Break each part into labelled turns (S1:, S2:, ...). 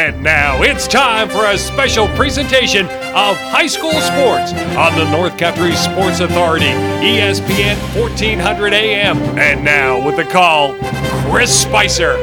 S1: And now it's time for a special presentation of high school sports on the North Country Sports Authority, ESPN 1400 AM. And now with the call, Chris Spicer.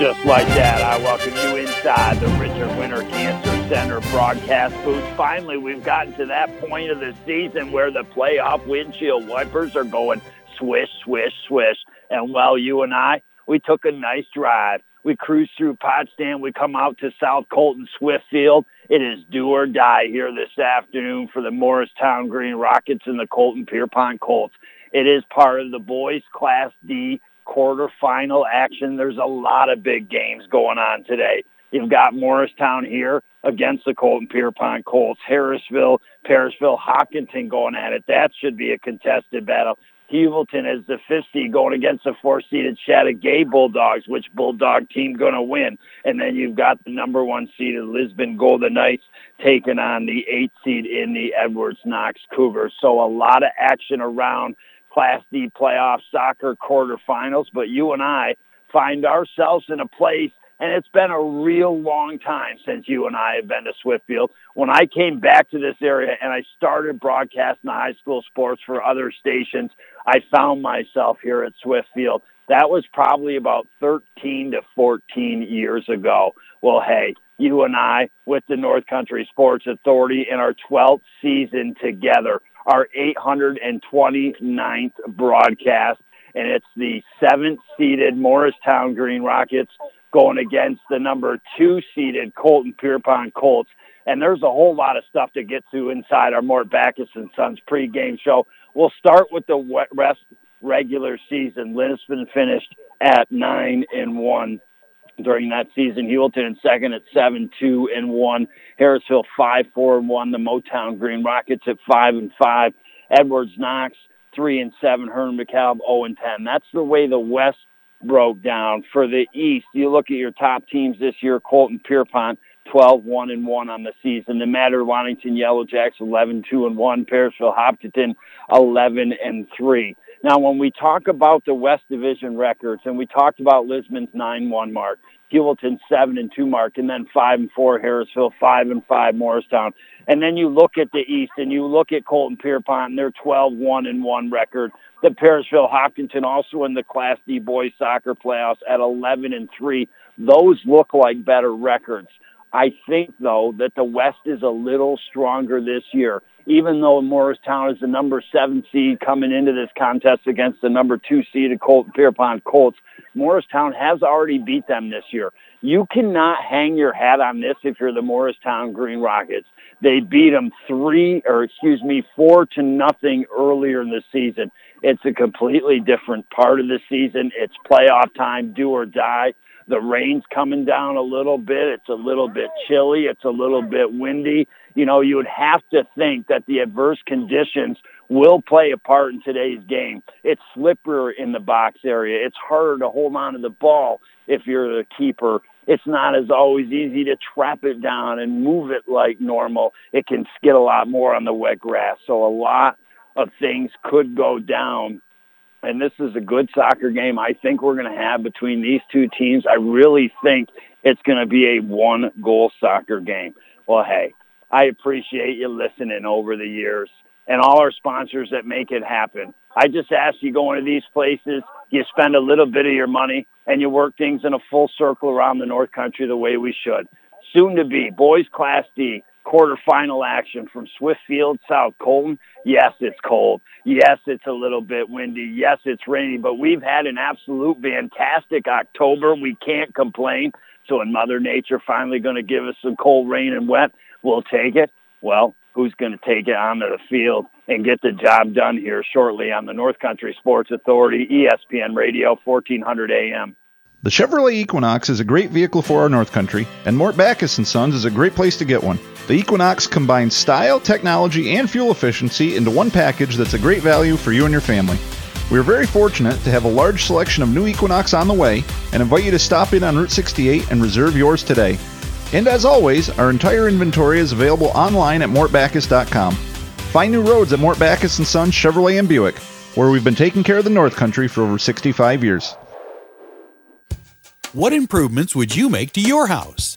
S2: Just like that, I welcome you inside the Richard Winter Cancer Center broadcast booth. Finally, we've gotten to that point of the season where the playoff windshield wipers are going swish, swish, swish. And well, you and I, we took a nice drive. We cruised through Potsdam. We come out to South Colton Swiftfield. It is do or die here this afternoon for the Morristown Green Rockets and the Colton Pierrepont Colts. It is part of the boys Class D quarterfinal action. There's a lot of big games going on today. You've got Morristown here against the Colton Pierrepont Colts, Harrisville, Parishville, Hopkinton going at it. That should be a contested battle. Heuvelton is the fifth seed going against the four-seeded Chateaugay Bulldogs. Which Bulldog team going to win? And then you've got the number one seeded Lisbon Golden Knights taking on the eight seed in the Edwards Knox Cougars. So a lot of action around Class D playoff soccer quarterfinals, but you and I find ourselves in a place, and it's been a real long time since you and I have been to Swiftfield. When I came back to this area and I started broadcasting high school sports for other stations, I found myself here at Swiftfield. That was probably about 13 to 14 years ago. Well, hey, you and I with the North Country Sports Authority in our 12th season together our 829th broadcast, and it's the seventh seeded Morristown Green Rockets going against the number two seeded Colton Pierrepont Colts. And there's a whole lot of stuff to get to inside our Mort Backus and Sons pregame show. We'll start with the rest regular season. Lisbon finished at nine and one during that season. Heuvelton in second at seven, two and one. Harrisville five, four and one. The Motown Green Rockets at five and five. Edwards Knox three and seven. Hermon DeKalb zero oh and ten. That's the way the West broke down. For the East, you look at your top teams this year. Colton Pierrepont. 12 1 and 1 on the season. The Madrid Waddington Yellow Jacks 11 2 and 1. Parishville Hopkinton 11 and 3. Now, when we talk about the West Division records, and we talked about Lisbon's 9-1 mark, Heuvelton 7 and 2 mark, and then 5 and 4 Harrisville, 5 and 5 Morristown, and then you look at the East, and you look at Colton Pierrepont and their 12-1 and 1 record. The Parishville Hopkinton also in the Class D boys soccer playoffs at 11 and 3. Those look like better records. I think, though, that the West is a little stronger this year. Even though Morristown is the number seven seed coming into this contest against the number two seeded Colton Pierrepont Colts, Morristown has already beat them this year. You cannot hang your hat on this if you're the Morristown Green Rockets. They beat them three, or excuse me, four to nothing earlier in the season. It's a completely different part of the season. It's playoff time, do or die. The rain's coming down a little bit. It's a little bit chilly. It's a little bit windy. You know, you would have to think that the adverse conditions will play a part in today's game. It's slippery in the box area. It's harder to hold on to the ball if you're the keeper. It's not as always easy to trap it down and move it like normal. It can skid a lot more on the wet grass. So a lot of things could go down and this is a good soccer game I think we're going to have between these two teams. I really think it's going to be a one goal soccer game. Well, hey, I appreciate you listening over the years and all our sponsors that make it happen. I just ask you going to these places, you spend a little bit of your money and you work things in a full circle around the North Country the way we should. Soon to be, boys Class D, quarterfinal action from Swiftfield, South Colton. Yes, it's cold. Yes, it's a little bit windy. Yes, it's rainy, but we've had an absolute fantastic October. We can't complain. So when Mother Nature finally going to give us some cold rain and wet, we'll take it. Well, who's going to take it onto the field and get the job done here shortly on the North Country Sports Authority, ESPN Radio, 1400 AM.
S3: The Chevrolet Equinox is a great vehicle for our North Country, and Mort Backus & Sons is a great place to get one. The Equinox combines style, technology, and fuel efficiency into one package that's a great value for you and your family. We are very fortunate to have a large selection of new Equinox on the way and invite you to stop in on Route 68 and reserve yours today. And as always, our entire inventory is available online at mortbackus.com. Find new roads at Mort Backus & Sons Chevrolet and Buick. where we've been taking care of the North Country for over 65 years.
S4: What improvements would you make to your house?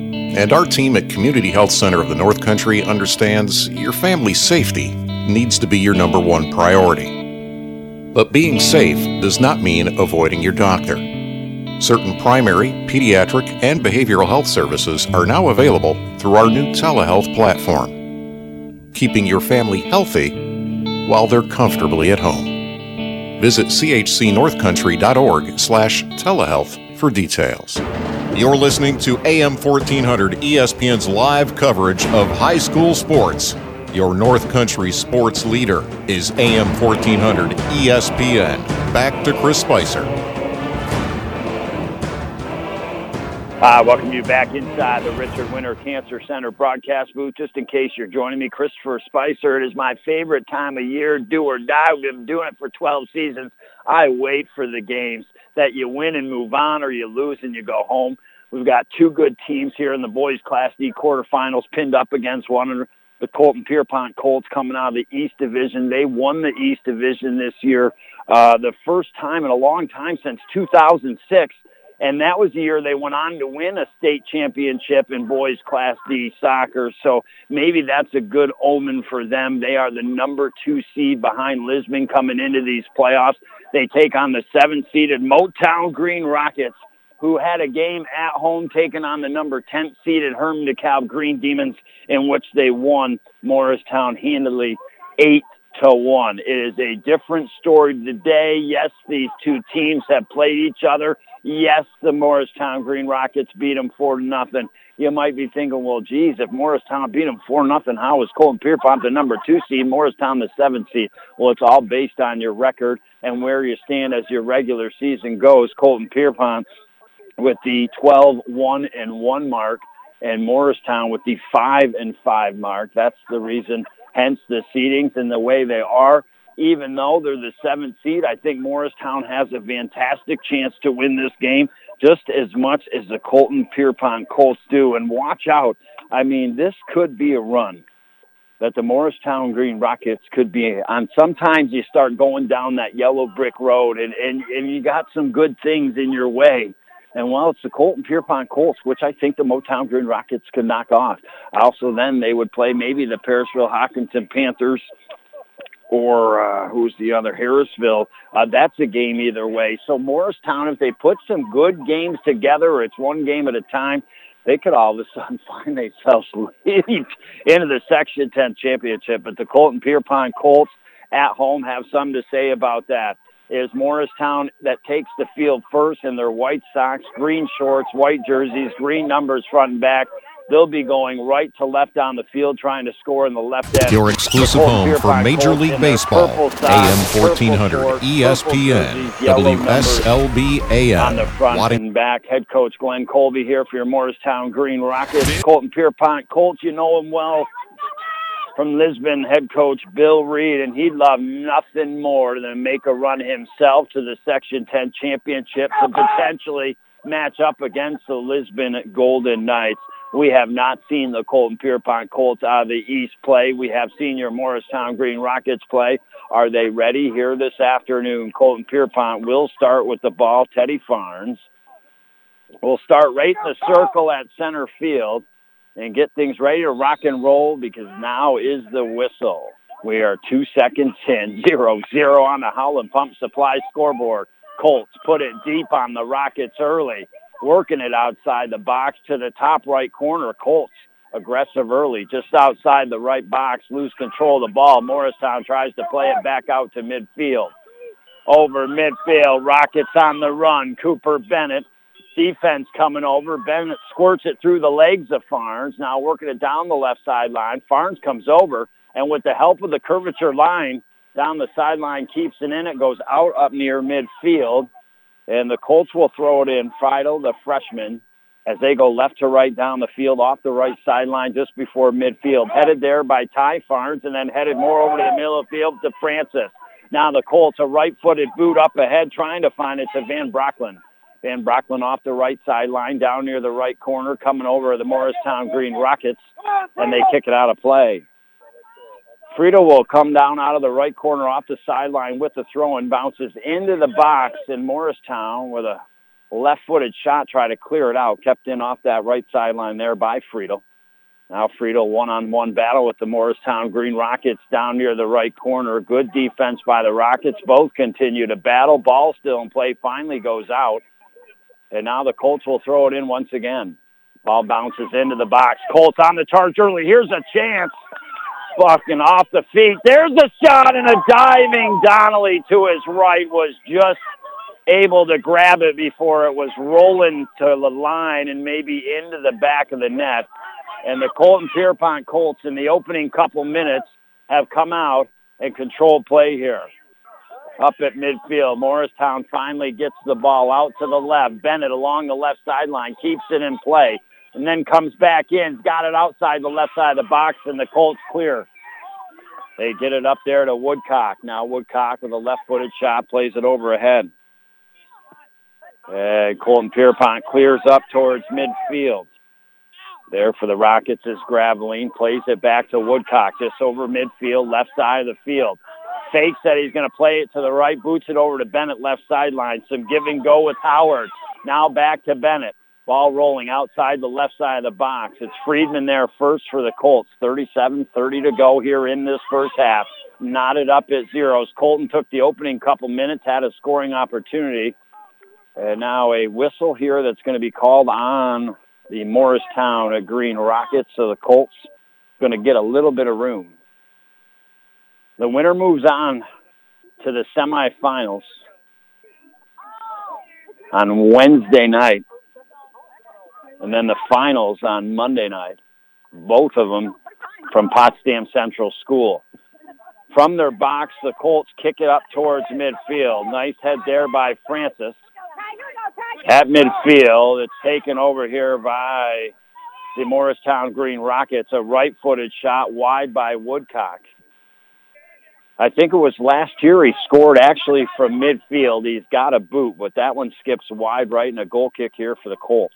S5: and our team at Community Health Center of the North Country understands your family's safety needs to be your number one priority. But being safe does not mean avoiding your doctor. Certain primary, pediatric, and behavioral health services are now available through our new telehealth platform, keeping your family healthy while they're comfortably at home. Visit chcnorthcountry.org slash telehealth for details. You're listening to AM 1400 ESPN's live coverage of high school sports. Your North Country sports leader is AM 1400 ESPN. Back to Chris Spicer.
S2: Uh, welcome you back inside the Richard Winter Cancer Center broadcast booth. Just in case you're joining me, Christopher Spicer. It is my favorite time of year, do or die. We've been doing it for 12 seasons. I wait for the games that you win and move on or you lose and you go home. We've got two good teams here in the boys Class D quarterfinals pinned up against one another. The Colton Pierrepont Colts coming out of the East Division. They won the East Division this year, uh, the first time in a long time since 2006. And that was the year they went on to win a state championship in boys Class D soccer. So maybe that's a good omen for them. They are the number two seed behind Lisbon coming into these playoffs. They take on the seven-seeded Motown Green Rockets who had a game at home taken on the number 10 seeded Hermon DeKalb Green Demons in which they won Morristown handily 8 to 1. It is a different story today. Yes, these two teams have played each other. Yes, the Morristown Green Rockets beat them 4 to nothing. You might be thinking, well, geez, if Morristown beat them 4 nothing, how is Colton Pierrepont the number 2 seed, Morristown the 7 seed? Well, it's all based on your record and where you stand as your regular season goes. Colton Pierrepont with the 12 1 and 1 mark and Morristown with the 5 and 5 mark. That's the reason hence the seedings and the way they are. Even though they're the seventh seed, I think Morristown has a fantastic chance to win this game just as much as the Colton Pierrepont Colts do. And watch out. I mean, this could be a run that the Morristown Green Rockets could be on. Sometimes you start going down that yellow brick road and, and, and you got some good things in your way. And while it's the Colton Pierrepont Colts, which I think the Motown Green Rockets could knock off. Also, then they would play maybe the Parishville Hopkinton Panthers or uh, who's the other Harrisville. Uh, that's a game either way. So Morristown, if they put some good games together, it's one game at a time. They could all of a sudden find themselves leaped into the Section 10 championship. But the Colton Pierrepont Colts at home have some to say about that is Morristown that takes the field first in their white socks, green shorts, white jerseys, green numbers front and back. They'll be going right to left on the field trying to score in the left end.
S5: Your exclusive home for Major League Baseball. AM 1400 ESPN. WSLB AM.
S2: On the front and back. Head coach Glenn Colby here for your Morristown Green Rockets. Colton Pierrepont Colts, you know him well from Lisbon head coach Bill Reed, and he'd love nothing more than make a run himself to the Section 10 championship to potentially match up against the Lisbon Golden Knights. We have not seen the Colton Pierrepont Colts out of the East play. We have seen your Morristown Green Rockets play. Are they ready here this afternoon? Colton Pierrepont will start with the ball. Teddy Farnes will start right in the circle at center field and get things ready to rock and roll because now is the whistle. We are two seconds in, zero, zero on the Howland Pump Supply scoreboard. Colts put it deep on the Rockets early, working it outside the box to the top right corner. Colts aggressive early, just outside the right box, lose control of the ball. Morristown tries to play it back out to midfield. Over midfield, Rockets on the run. Cooper Bennett defense coming over. Bennett squirts it through the legs of Farnes, now working it down the left sideline. Farnes comes over, and with the help of the curvature line, down the sideline, keeps it in. It goes out up near midfield. And the Colts will throw it in. Friedel, the freshman, as they go left to right down the field off the right sideline just before midfield. Headed there by Ty Farnes and then headed more over to the middle of the field to Francis. Now the Colts, a right-footed boot up ahead, trying to find it to Van Brocklin. Van Brocklin off the right sideline, down near the right corner, coming over the Morristown Green Rockets, and they kick it out of play. Friedel will come down out of the right corner off the sideline with the throw and bounces into the box in Morristown with a left-footed shot, try to clear it out, kept in off that right sideline there by Friedel. Now Friedel one-on-one battle with the Morristown Green Rockets down near the right corner. Good defense by the Rockets. Both continue to battle. Ball still in play. Finally goes out. And now the Colts will throw it in once again. Ball bounces into the box. Colts on the charge early. Here's a chance. Fucking off the feet. There's a shot and a diving Donnelly to his right was just able to grab it before it was rolling to the line and maybe into the back of the net. And the Colton Pierrepont Colts in the opening couple minutes have come out and controlled play here. Up at midfield, Morristown finally gets the ball out to the left. Bennett along the left sideline keeps it in play and then comes back in. Got it outside the left side of the box and the Colts clear. They get it up there to Woodcock. Now Woodcock with a left-footed shot plays it over ahead. And Colton Pierrepont clears up towards midfield. There for the Rockets is Graveline. Plays it back to Woodcock just over midfield, left side of the field. Fakes that he's going to play it to the right, boots it over to Bennett, left sideline. Some give and go with Howard. Now back to Bennett. Ball rolling outside the left side of the box. It's Friedman there first for the Colts. 37-30 to go here in this first half. Knotted up at zeros. Colton took the opening couple minutes, had a scoring opportunity. And now a whistle here that's going to be called on the Morristown Green Rockets. So the Colts going to get a little bit of room. The winner moves on to the semifinals on Wednesday night. And then the finals on Monday night. Both of them from Potsdam Central School. From their box, the Colts kick it up towards midfield. Nice head there by Francis at midfield. It's taken over here by the Morristown Green Rockets. A right-footed shot wide by Woodcock. I think it was last year he scored actually from midfield. He's got a boot, but that one skips wide right and a goal kick here for the Colts.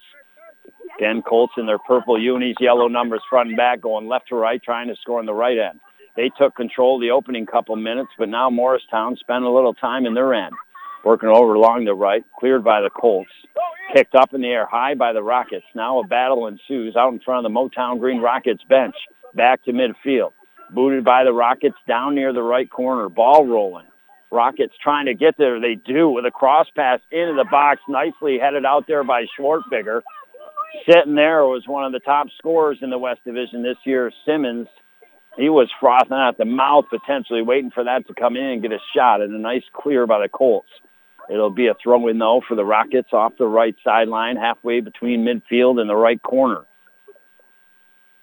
S2: Again, Colts in their purple unis, yellow numbers front and back, going left to right, trying to score on the right end. They took control the opening couple minutes, but now Morristown spent a little time in their end working over along the right, cleared by the Colts, kicked up in the air high by the Rockets. Now a battle ensues out in front of the Motown Green Rockets bench, back to midfield. Booted by the Rockets down near the right corner, ball rolling. Rockets trying to get there. They do with a cross pass into the box, nicely headed out there by Schwartbigger. Sitting there was one of the top scorers in the West Division this year, Simmons. He was frothing at the mouth, potentially waiting for that to come in and get a shot, and a nice clear by the Colts. It'll be a throw-in, though, for the Rockets off the right sideline, halfway between midfield and the right corner.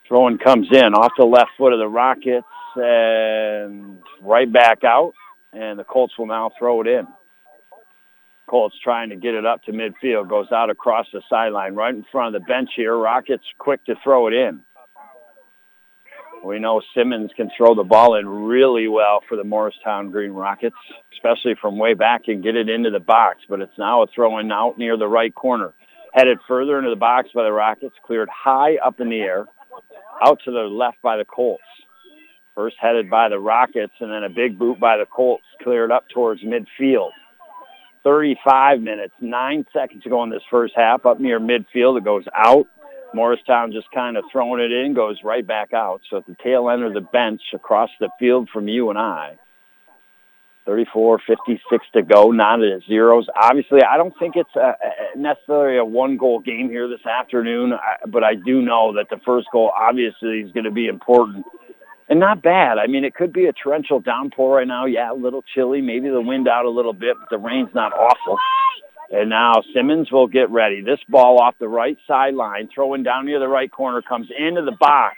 S2: Throwing comes in off the left foot of the Rockets and right back out, and the Colts will now throw it in. Colts trying to get it up to midfield, goes out across the sideline, right in front of the bench here. Rockets quick to throw it in. We know Simmons can throw the ball in really well for the Morristown Green Rockets, especially from way back and get it into the box, but it's now a throw in out near the right corner. Headed further into the box by the Rockets, cleared high up in the air, out to the left by the Colts. First headed by the Rockets and then a big boot by the Colts, cleared up towards midfield. 35 minutes, nine seconds to go in this first half, up near midfield. It goes out Morristown just kind of throwing it in, goes right back out. So at the tail end of the bench across the field from you and I, 34, 56 to go, not at zeros. Obviously, I don't think it's a, necessarily a one-goal game here this afternoon, uh, but I do know that the first goal obviously is going to be important. And not bad. I mean, it could be a torrential downpour right now. Yeah, a little chilly. Maybe the wind out a little bit, but the rain's not awful. And now Simmons will get ready. This ball off the right sideline, throwing down near the right corner, comes into the box,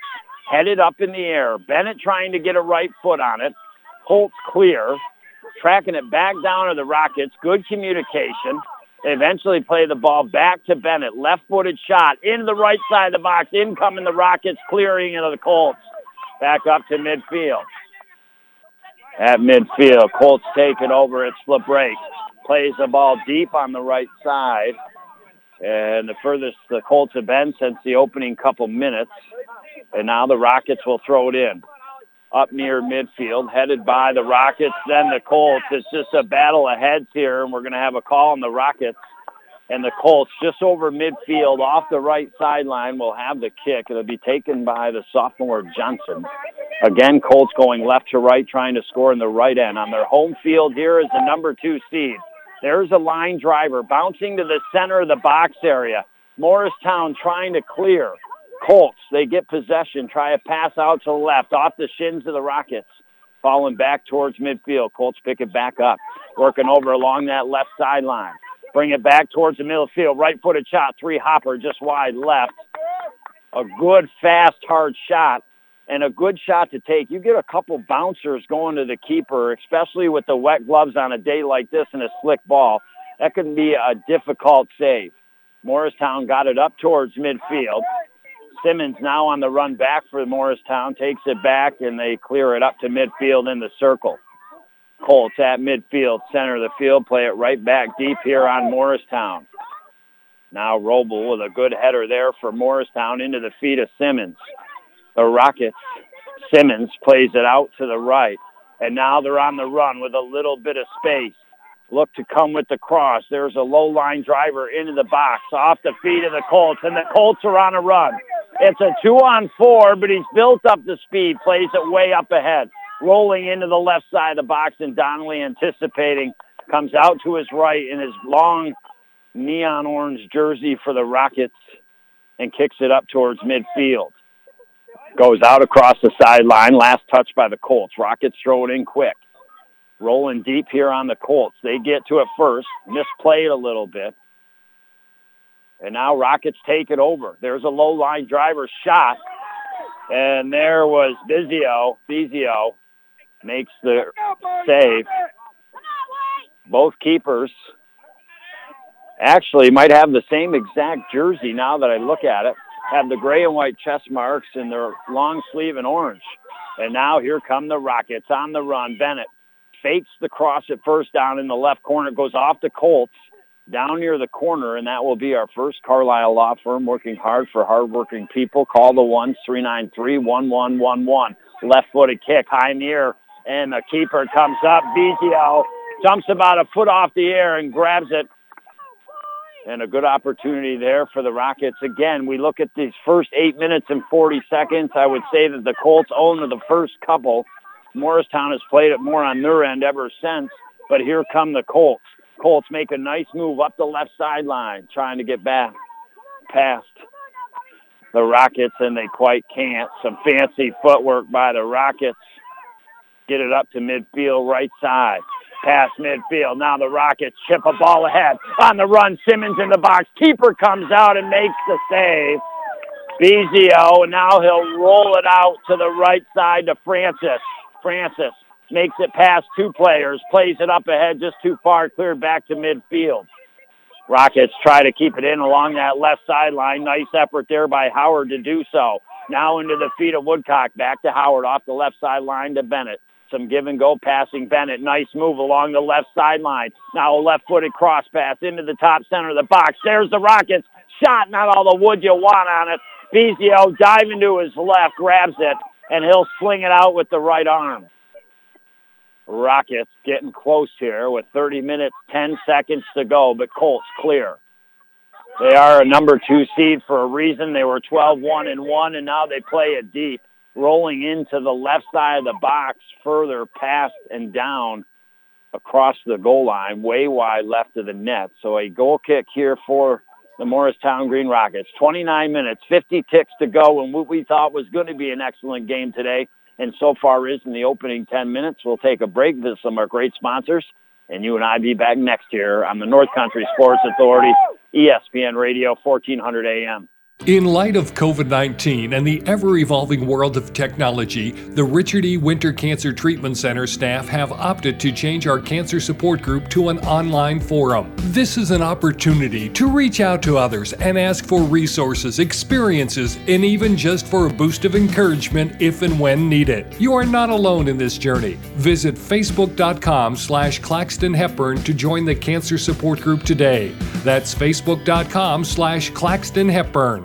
S2: headed up in the air. Bennett trying to get a right foot on it. Colts clear, tracking it back down to the Rockets. Good communication. They eventually play the ball back to Bennett. Left-footed shot into the right side of the box. Incoming the Rockets, clearing into the Colts. Back up to midfield. At midfield, Colts take it over. It's break Plays the ball deep on the right side. And the furthest the Colts have been since the opening couple minutes. And now the Rockets will throw it in. Up near midfield, headed by the Rockets, then the Colts. It's just a battle of heads here, and we're going to have a call on the Rockets. And the Colts, just over midfield, off the right sideline, will have the kick. It'll be taken by the sophomore Johnson. Again, Colts going left to right, trying to score in the right end. On their home field here is the number two seed. There's a line driver bouncing to the center of the box area. Morristown trying to clear. Colts, they get possession, try a pass out to the left, off the shins of the Rockets. Falling back towards midfield. Colts pick it back up. Working over along that left sideline. Bring it back towards the middle field. Right-footed shot, three hopper, just wide left. A good, fast, hard shot and a good shot to take. You get a couple bouncers going to the keeper, especially with the wet gloves on a day like this and a slick ball. That can be a difficult save. Morristown got it up towards midfield. Simmons now on the run back for Morristown, takes it back, and they clear it up to midfield in the circle. Colts at midfield, center of the field, play it right back deep here on Morristown. Now Roble with a good header there for Morristown into the feet of Simmons the Rockets. Simmons plays it out to the right. And now they're on the run with a little bit of space. Look to come with the cross. There's a low line driver into the box off the feet of the Colts, and the Colts are on a run. It's a two on four, but he's built up the speed, plays it way up ahead, rolling into the left side of the box, and Donnelly anticipating comes out to his right in his long neon orange jersey for the Rockets and kicks it up towards midfield. Goes out across the sideline. Last touch by the Colts. Rockets throw it in quick. Rolling deep here on the Colts. They get to it first. Misplayed a little bit. And now Rockets take it over. There's a low line driver shot. And there was Bezio. Bezio makes the save. Both keepers actually might have the same exact jersey now that I look at it have the gray and white chest marks and their long sleeve and orange. And now here come the Rockets on the run. Bennett fakes the cross at first down in the left corner, goes off the Colts down near the corner, and that will be our first Carlisle law firm working hard for hardworking people. Call the ones three nine three one one one one. Left-footed kick high near, and the keeper comes up. Bezio jumps about a foot off the air and grabs it and a good opportunity there for the Rockets. Again, we look at these first eight minutes and 40 seconds. I would say that the Colts own the first couple. Morristown has played it more on their end ever since, but here come the Colts. Colts make a nice move up the left sideline, trying to get back past the Rockets, and they quite can't. Some fancy footwork by the Rockets. Get it up to midfield right side past midfield. Now the Rockets chip a ball ahead. On the run, Simmons in the box. Keeper comes out and makes the save. Bezio, and now he'll roll it out to the right side to Francis. Francis makes it past two players, plays it up ahead just too far, cleared back to midfield. Rockets try to keep it in along that left sideline. Nice effort there by Howard to do so. Now into the feet of Woodcock. Back to Howard off the left sideline to Bennett. Some give and go passing. Bennett, nice move along the left sideline. Now a left-footed cross pass into the top center of the box. There's the Rockets. Shot, not all the wood you want on it. Bezio diving to his left, grabs it, and he'll sling it out with the right arm. Rockets getting close here with 30 minutes, 10 seconds to go, but Colts clear. They are a number two seed for a reason. They were 12-1 and 1, and now they play it deep rolling into the left side of the box, further past and down across the goal line, way wide left of the net. So a goal kick here for the Morristown Green Rockets. 29 minutes, 50 ticks to go, and what we thought was going to be an excellent game today, and so far is in the opening 10 minutes. We'll take a break, visit some of our great sponsors, and you and I be back next year on the North Country Sports Authority, ESPN Radio, 1400 AM.
S1: In light of COVID 19 and the ever evolving world of technology, the Richard E. Winter Cancer Treatment Center staff have opted to change our cancer support group to an online forum. This is an opportunity to reach out to others and ask for resources, experiences, and even just for a boost of encouragement if and when needed. You are not alone in this journey. Visit facebook.com slash Claxton Hepburn to join the cancer support group today. That's facebook.com slash Claxton Hepburn.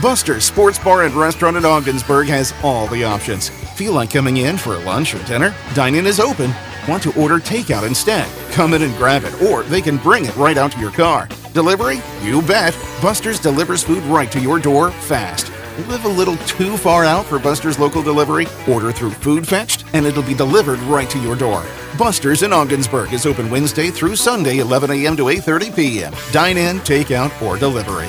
S6: Buster's Sports Bar and Restaurant in Ogdensburg has all the options. Feel like coming in for lunch or dinner? Dine-in is open. Want to order takeout instead? Come in and grab it, or they can bring it right out to your car. Delivery? You bet. Buster's delivers food right to your door fast. Live a little too far out for Buster's local delivery? Order through Food Fetched, and it'll be delivered right to your door. Buster's in Ogdensburg is open Wednesday through Sunday, 11 a.m. to 8:30 p.m. Dine in, takeout, or delivery.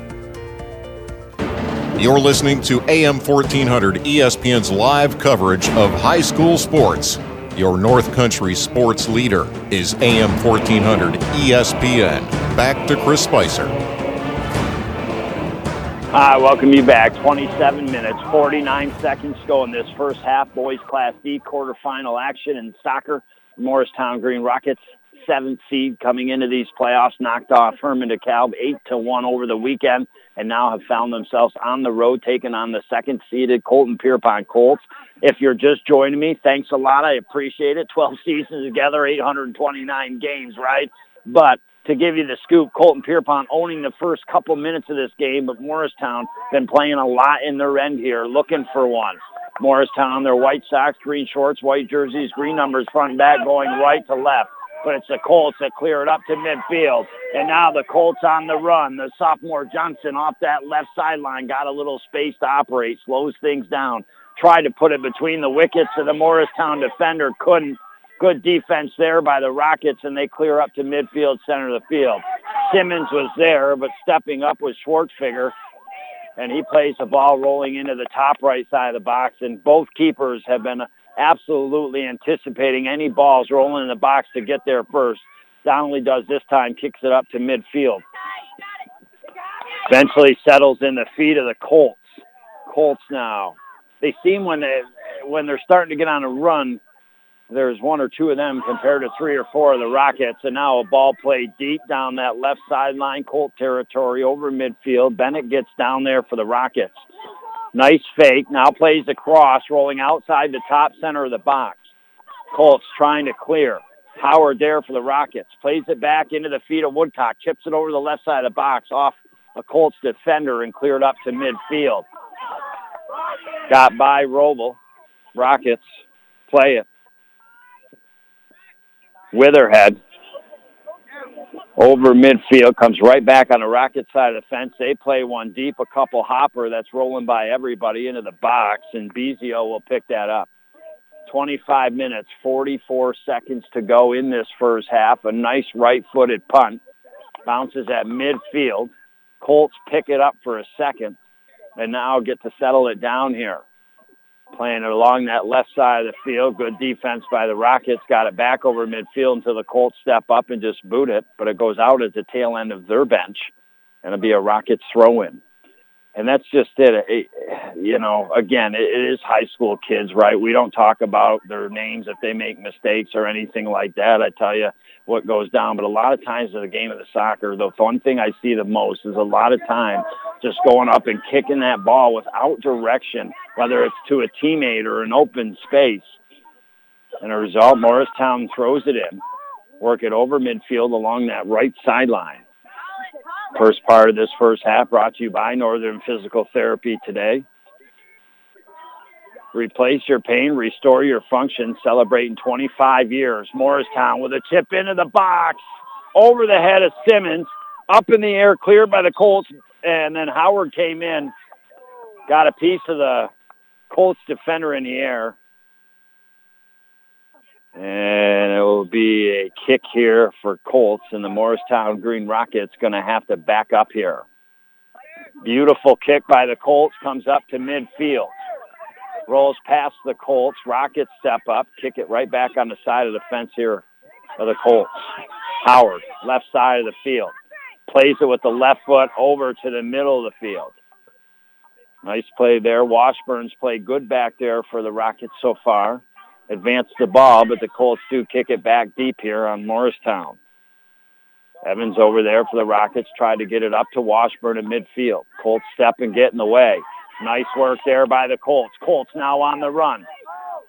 S5: You're listening to AM 1400 ESPN's live coverage of high school sports. Your North Country sports leader is AM 1400 ESPN. Back to Chris Spicer.
S2: Hi, welcome you back. 27 minutes, 49 seconds to go in this first half. Boys Class D quarterfinal action in soccer. Morristown Green Rockets, seventh seed coming into these playoffs, knocked off Hermon DeKalb 8 to 1 over the weekend and now have found themselves on the road taking on the second seeded Colton Pierrepont Colts. If you're just joining me, thanks a lot. I appreciate it. 12 seasons together, 829 games, right? But to give you the scoop, Colton Pierrepont owning the first couple minutes of this game, but Morristown been playing a lot in their end here, looking for one. Morristown, their white socks, green shorts, white jerseys, green numbers, front and back, going right to left but it's the Colts that clear it up to midfield. And now the Colts on the run. The sophomore Johnson off that left sideline got a little space to operate, slows things down. Tried to put it between the wickets of the Morristown defender, couldn't. Good defense there by the Rockets, and they clear up to midfield, center of the field. Simmons was there, but stepping up was Schwartzfigger, and he plays the ball rolling into the top right side of the box, and both keepers have been absolutely anticipating any balls rolling in the box to get there first. Donnelly does this time, kicks it up to midfield. Eventually settles in the feet of the Colts. Colts now. They seem when they when they're starting to get on a run, there's one or two of them compared to three or four of the Rockets. And now a ball played deep down that left sideline, Colt territory over midfield. Bennett gets down there for the Rockets. Nice fake. Now plays across, rolling outside the top center of the box. Colts trying to clear. Howard there for the Rockets. Plays it back into the feet of Woodcock. Chips it over the left side of the box off a Colts defender and cleared up to midfield. Got by Roble. Rockets play it. Witherhead over midfield, comes right back on the Rocket side of the fence. They play one deep, a couple hopper that's rolling by everybody into the box, and Bezio will pick that up. 25 minutes, 44 seconds to go in this first half. A nice right-footed punt. Bounces at midfield. Colts pick it up for a second and now get to settle it down here playing along that left side of the field. Good defense by the Rockets. Got it back over midfield until the Colts step up and just boot it, but it goes out at the tail end of their bench, and it'll be a Rockets throw-in and that's just it. it you know, again, it, it is high school kids, right? We don't talk about their names if they make mistakes or anything like that. I tell you what goes down, but a lot of times in the game of the soccer, the fun thing I see the most is a lot of time just going up and kicking that ball without direction, whether it's to a teammate or an open space. And a result, Morristown throws it in, work it over midfield along that right sideline. First part of this first half brought to you by Northern Physical Therapy today. Replace your pain, restore your function, celebrating 25 years. Morristown with a chip into the box, over the head of Simmons, up in the air, cleared by the Colts, and then Howard came in got a piece of the Colts defender in the air. And it will be a kick here for Colts, and the Morristown Green Rockets going to have to back up here. Beautiful kick by the Colts comes up to midfield. Rolls past the Colts. Rockets step up, kick it right back on the side of the fence here of the Colts. Howard, left side of the field. Plays it with the left foot over to the middle of the field. Nice play there. Washburn's played good back there for the Rockets so far. Advanced the ball, but the Colts do kick it back deep here on Morristown. Evans over there for the Rockets tried to get it up to Washburn in midfield. Colts step and get in the way. Nice work there by the Colts. Colts now on the run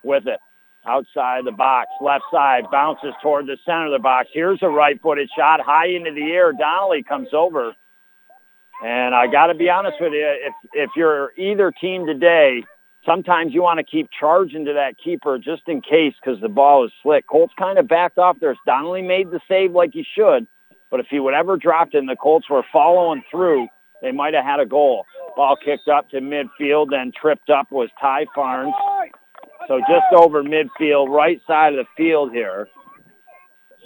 S2: with it. Outside the box, left side, bounces toward the center of the box. Here's a right-footed shot high into the air. Donnelly comes over. And I got to be honest with you, if, if you're either team today, sometimes you want to keep charging to that keeper just in case because the ball is slick. Colts kind of backed off there. Donnelly made the save like he should, but if he would ever dropped it and the Colts were following through, they might have had a goal. Ball kicked up to midfield, then tripped up was Ty Farnes. So just over midfield, right side of the field here.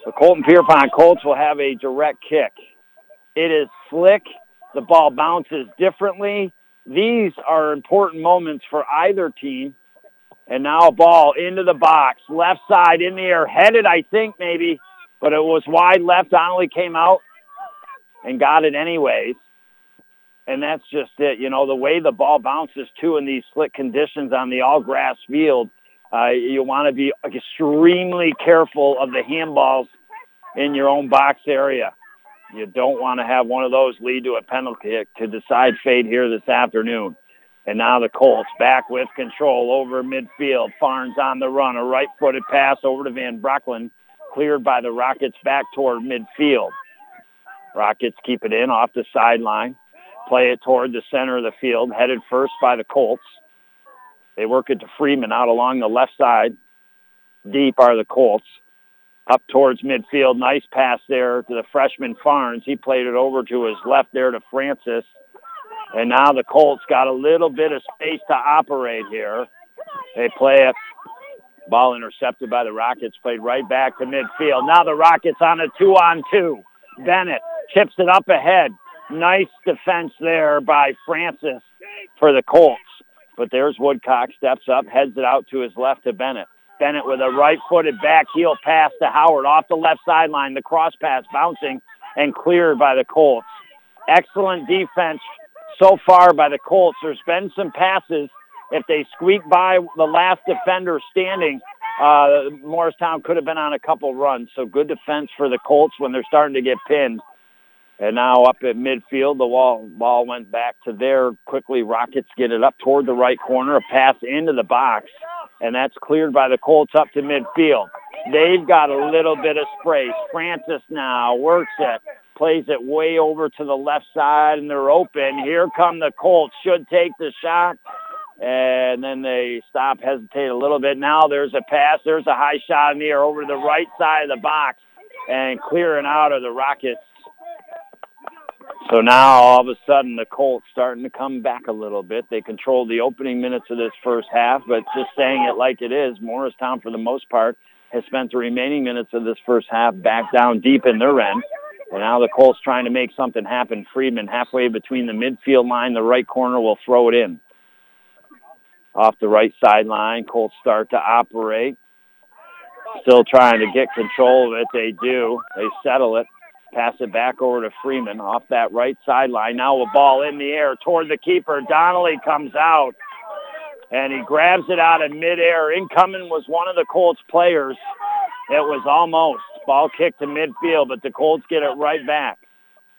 S2: The Colton Pierrepont Colts will have a direct kick. It is slick. The ball bounces differently. These are important moments for either team. And now a ball into the box, left side in the air, headed, I think, maybe, but it was wide left. Donnelly came out and got it anyways and that's just it. You know, the way the ball bounces too in these slick conditions on the all grass field, uh, you want to be extremely careful of the handballs in your own box area. You don't want to have one of those lead to a penalty kick to decide fate here this afternoon. And now the Colts back with control over midfield. Farnes on the run. A right-footed pass over to Van Brocklin, cleared by the Rockets back toward midfield. Rockets keep it in off the sideline play it toward the center of the field, headed first by the Colts. They work it to Freeman out along the left side. Deep are the Colts. Up towards midfield. Nice pass there to the freshman Farnes. He played it over to his left there to Francis. And now the Colts got a little bit of space to operate here. They play it. Ball intercepted by the Rockets. Played right back to midfield. Now the Rockets on a two-on-two. Bennett chips it up ahead. Nice defense there by Francis for the Colts. But there's Woodcock, steps up, heads it out to his left to Bennett. Bennett with a right-footed back heel pass to Howard off the left sideline. The cross pass bouncing and cleared by the Colts. Excellent defense so far by the Colts. There's been some passes. If they squeak by the last defender standing, uh, Morristown could have been on a couple runs. So good defense for the Colts when they're starting to get pinned. And now up at midfield, the wall, ball went back to there. Quickly, Rockets get it up toward the right corner, a pass into the box, and that's cleared by the Colts up to midfield. They've got a little bit of space. Francis now works it, plays it way over to the left side, and they're open. Here come the Colts. Should take the shot, and then they stop, hesitate a little bit. Now there's a pass. There's a high shot in the air over to the right side of the box, and clearing out of the Rockets so now all of a sudden the Colts starting to come back a little bit. They controlled the opening minutes of this first half, but just saying it like it is, Morristown for the most part has spent the remaining minutes of this first half back down deep in their end. And now the Colts trying to make something happen. Friedman halfway between the midfield line, the right corner will throw it in. Off the right sideline, Colts start to operate. Still trying to get control of it. They do. They settle it. Pass it back over to Freeman off that right sideline. Now a ball in the air toward the keeper. Donnelly comes out and he grabs it out of midair. Incoming was one of the Colts players. It was almost ball kicked to midfield, but the Colts get it right back.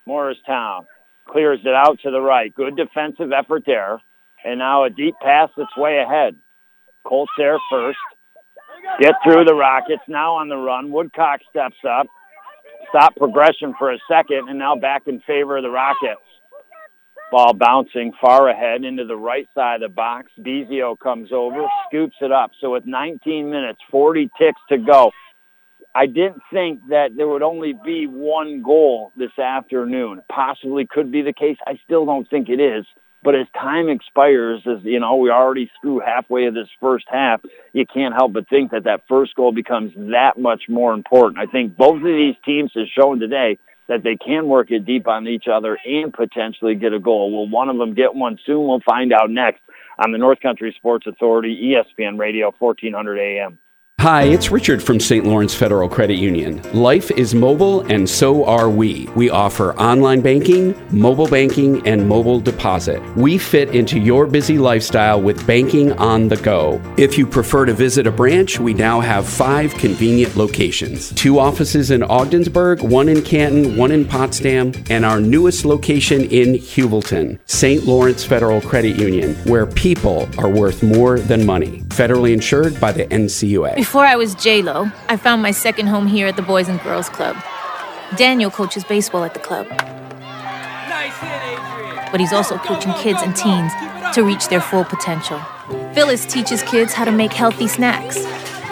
S2: Morristown clears it out to the right. Good defensive effort there. And now a deep pass that's way ahead. Colts there first. Get through the Rockets. Now on the run. Woodcock steps up stop progression for a second, and now back in favor of the Rockets. Ball bouncing far ahead into the right side of the box. Bezio comes over, scoops it up. So with 19 minutes, 40 ticks to go, I didn't think that there would only be one goal this afternoon. Possibly could be the case. I still don't think it is. But as time expires, as you know, we're already through halfway of this first half, you can't help but think that that first goal becomes that much more important. I think both of these teams have shown today that they can work it deep on each other and potentially get a goal. Will one of them get one soon? We'll find out next on the North Country Sports Authority, ESPN Radio, 1400 AM.
S7: Hi, it's Richard from St. Lawrence Federal Credit Union. Life is mobile, and so are we. We offer online banking, mobile banking, and mobile deposit. We fit into your busy lifestyle with banking on the go. If you prefer to visit a branch, we now have five convenient locations two offices in Ogdensburg, one in Canton, one in Potsdam, and our newest location in Heuvelton, St. Lawrence Federal Credit Union, where people are worth more than money. Federally insured by the NCUA.
S8: Before I was J-Lo, I found my second home here at the Boys and Girls Club. Daniel coaches baseball at the club.
S9: Nice hit, Adrian.
S8: But he's also coaching kids and teens to reach their full potential. Phyllis teaches kids how to make healthy snacks,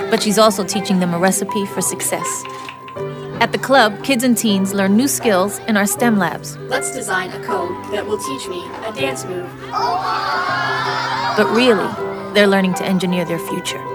S8: but she's also teaching them a recipe for success. At the club, kids and teens learn new skills in our STEM labs.
S10: Let's design a code that will teach me a dance move.
S8: But really, they're learning to engineer their future.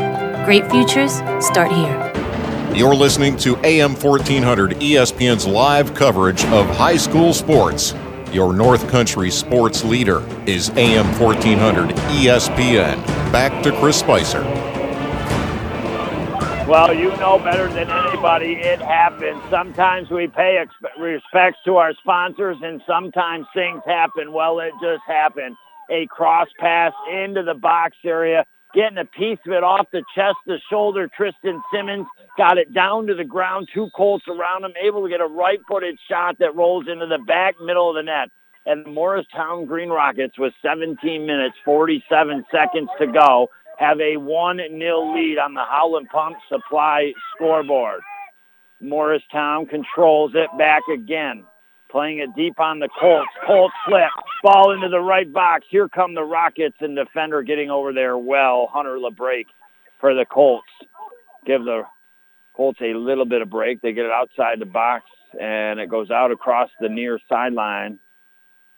S8: Great futures start here.
S5: You're listening to AM 1400 ESPN's live coverage of high school sports. Your North Country sports leader is AM 1400 ESPN. Back to Chris Spicer.
S2: Well, you know better than anybody, it happens. Sometimes we pay exp- respects to our sponsors, and sometimes things happen. Well, it just happened. A cross pass into the box area, getting a piece of it off the chest, the shoulder. Tristan Simmons got it down to the ground. Two Colts around him, able to get a right-footed shot that rolls into the back middle of the net. And the Morristown Green Rockets, with 17 minutes, 47 seconds to go, have a 1-0 lead on the Howland Pump Supply scoreboard. Morristown controls it back again. Playing it deep on the Colts. Colts flip. Ball into the right box. Here come the Rockets and defender getting over there well. Hunter LeBrake for the Colts. Give the Colts a little bit of break. They get it outside the box and it goes out across the near sideline.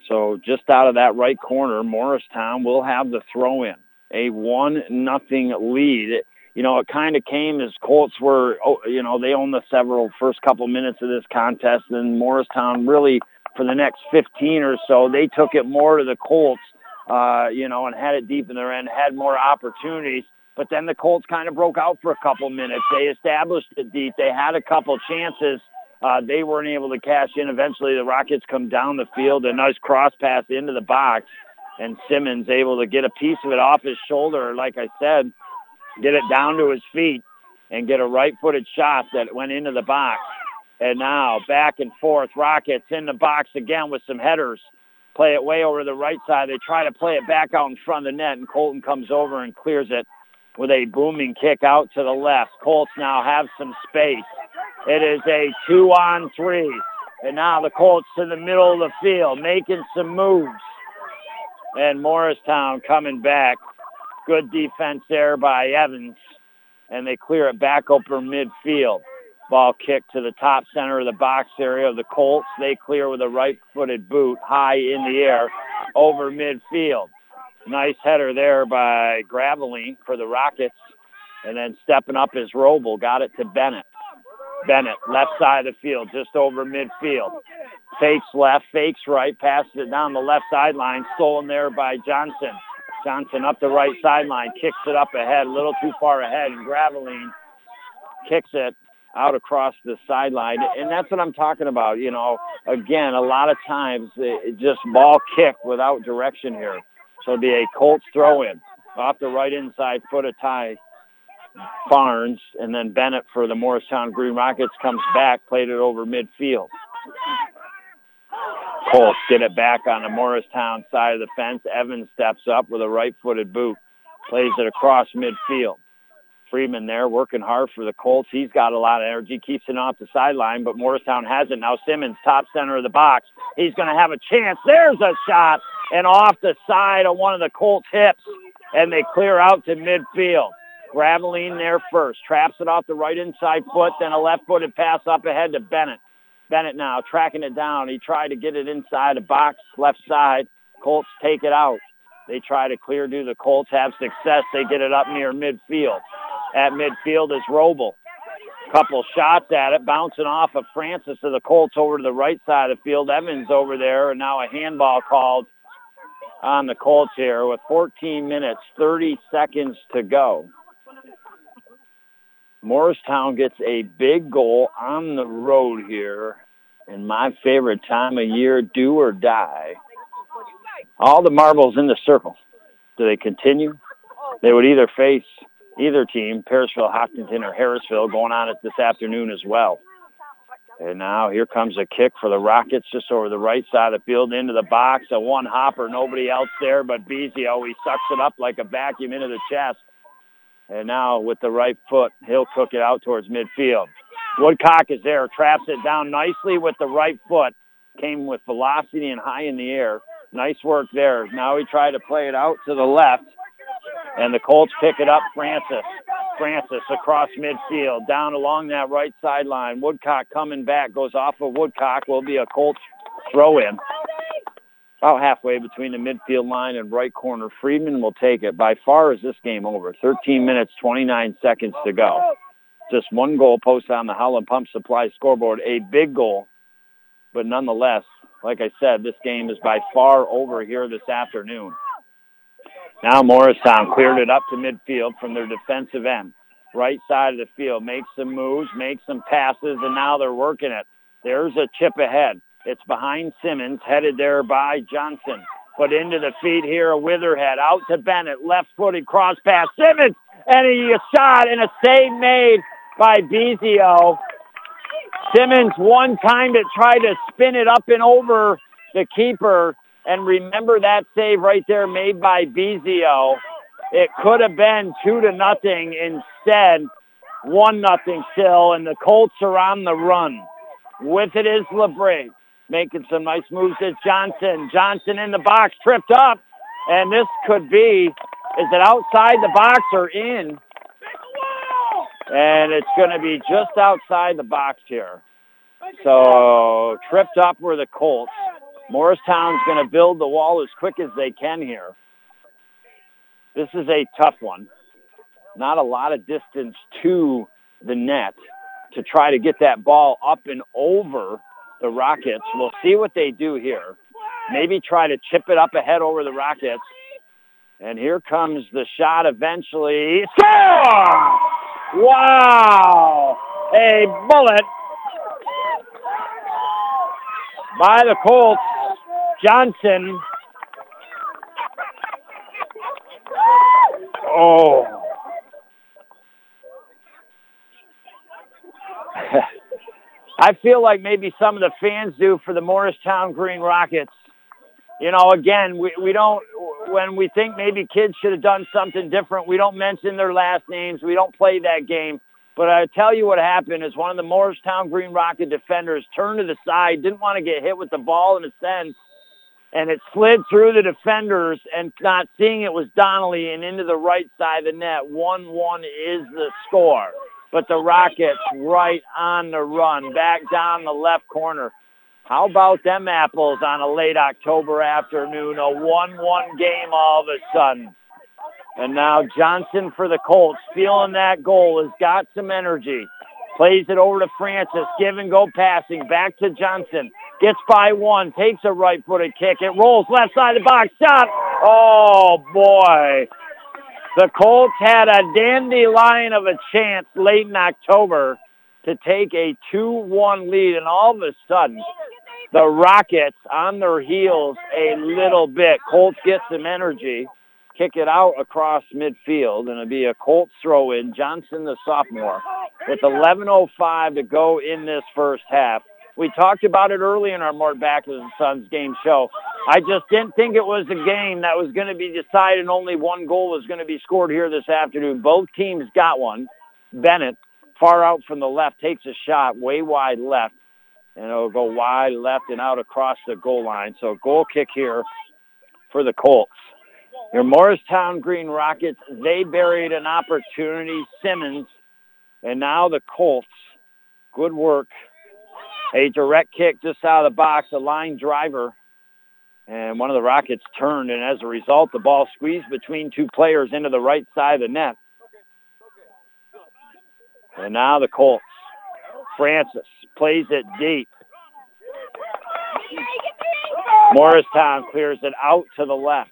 S2: So just out of that right corner, Morristown will have the throw in. A one nothing lead you know, it kind of came as Colts were, oh, you know, they owned the several first couple minutes of this contest, and Morristown really for the next 15 or so, they took it more to the Colts, uh, you know, and had it deep in their end, had more opportunities. But then the Colts kind of broke out for a couple minutes. They established it deep. They had a couple chances. Uh, they weren't able to cash in. Eventually, the Rockets come down the field, a nice cross pass into the box, and Simmons able to get a piece of it off his shoulder. Like I said, get it down to his feet and get a right-footed shot that went into the box. And now back and forth, Rockets in the box again with some headers. Play it way over the right side. They try to play it back out in front of the net, and Colton comes over and clears it with a booming kick out to the left. Colts now have some space. It is a two-on-three. And now the Colts in the middle of the field making some moves. And Morristown coming back Good defense there by Evans, and they clear it back over midfield. Ball kicked to the top center of the box area of the Colts. They clear with a right-footed boot high in the air over midfield. Nice header there by Graveline for the Rockets. And then stepping up is Roble. Got it to Bennett. Bennett, left side of the field, just over midfield. Fakes left, fakes right, passes it down the left sideline. Stolen there by Johnson. Johnson up the right sideline, kicks it up ahead, a little too far ahead, and Graveline kicks it out across the sideline. And that's what I'm talking about. You know, again, a lot of times it just ball kick without direction here. So a Colts throw in off the right inside foot of Ty Barnes, and then Bennett for the Morristown Green Rockets comes back, played it over midfield. Colts get it back on the Morristown side of the fence. Evans steps up with a right-footed boot, plays it across midfield. Freeman there working hard for the Colts. He's got a lot of energy, keeps it off the sideline, but Morristown has it. Now Simmons, top center of the box. He's going to have a chance. There's a shot and off the side of one of the Colts' hips, and they clear out to midfield. Graveline there first, traps it off the right inside foot, then a left-footed pass up ahead to Bennett. Bennett now tracking it down. He tried to get it inside the box, left side. Colts take it out. They try to clear do the Colts have success. They get it up near midfield. At midfield is Roble. Couple shots at it, bouncing off of Francis of the Colts over to the right side of the field. Evans over there, and now a handball called on the Colts here with 14 minutes, 30 seconds to go. Morristown gets a big goal on the road here in my favorite time of year, do or die. All the marbles in the circle. Do they continue? They would either face either team, Parishville, Hopkinton, or Harrisville, going on it this afternoon as well. And now here comes a kick for the Rockets just over the right side of the field into the box. A one hopper, nobody else there but Bezio. He sucks it up like a vacuum into the chest. And now with the right foot, he'll cook it out towards midfield. Woodcock is there, traps it down nicely with the right foot. Came with velocity and high in the air. Nice work there. Now he tried to play it out to the left. And the Colts pick it up, Francis. Francis across midfield, down along that right sideline. Woodcock coming back, goes off of Woodcock, will be a Colts throw-in. About halfway between the midfield line and right corner. Freeman will take it. By far is this game over. 13 minutes, 29 seconds to go. Just one goal post on the Howland Pump Supply scoreboard. A big goal, but nonetheless, like I said, this game is by far over here this afternoon. Now Morristown cleared it up to midfield from their defensive end. Right side of the field, makes some moves, makes some passes, and now they're working it. There's a chip ahead. It's behind Simmons, headed there by Johnson. Put into the feet here, a Witherhead. Out to Bennett, left-footed cross pass. Simmons, and a shot and a save made by Bezio. Simmons one time to try to spin it up and over the keeper, and remember that save right there made by Bezio. It could have been two to nothing. Instead, one nothing still, and the Colts are on the run. With it is LeBray making some nice moves. It's Johnson. Johnson in the box, tripped up, and this could be, is it outside the box or in? And it's going to be just outside the box here. So tripped up were the Colts. Morristown's going to build the wall as quick as they can here. This is a tough one. Not a lot of distance to the net to try to get that ball up and over the Rockets. We'll see what they do here. Maybe try to chip it up ahead over the Rockets. And here comes the shot eventually. Score! Wow! A bullet by the Colts. Johnson. Oh. I feel like maybe some of the fans do for the Morristown Green Rockets. You know, again, we, we don't, when we think maybe kids should have done something different, we don't mention their last names. We don't play that game. But I tell you what happened is one of the Morristown Green Rocket defenders turned to the side, didn't want to get hit with the ball in a sense, and it slid through the defenders and not seeing it was Donnelly and into the right side of the net. 1-1 is the score. But the Rockets right on the run, back down the left corner. How about them apples on a late October afternoon? A 1-1 game all of a sudden. And now Johnson for the Colts, feeling that goal, has got some energy. Plays it over to Francis, give and go passing, back to Johnson. Gets by one, takes a right-footed kick. It rolls left side of the box, shot. Oh, boy. The Colts had a dandelion of a chance late in October to take a 2-1 lead, and all of a sudden, the Rockets on their heels a little bit. Colts get some energy kick it out across midfield, and it'll be a Colts throw-in. Johnson, the sophomore, with 11.05 to go in this first half. We talked about it early in our Mort Backus and Sons game show. I just didn't think it was a game that was going to be decided only one goal was going to be scored here this afternoon. Both teams got one. Bennett, far out from the left, takes a shot way wide left, and it'll go wide left and out across the goal line. So goal kick here for the Colts. Your Morristown Green Rockets, they buried an opportunity. Simmons, and now the Colts. Good work. A direct kick just out of the box, a line driver. And one of the Rockets turned, and as a result, the ball squeezed between two players into the right side of the net. And now the Colts. Francis plays it deep. Morristown clears it out to the left.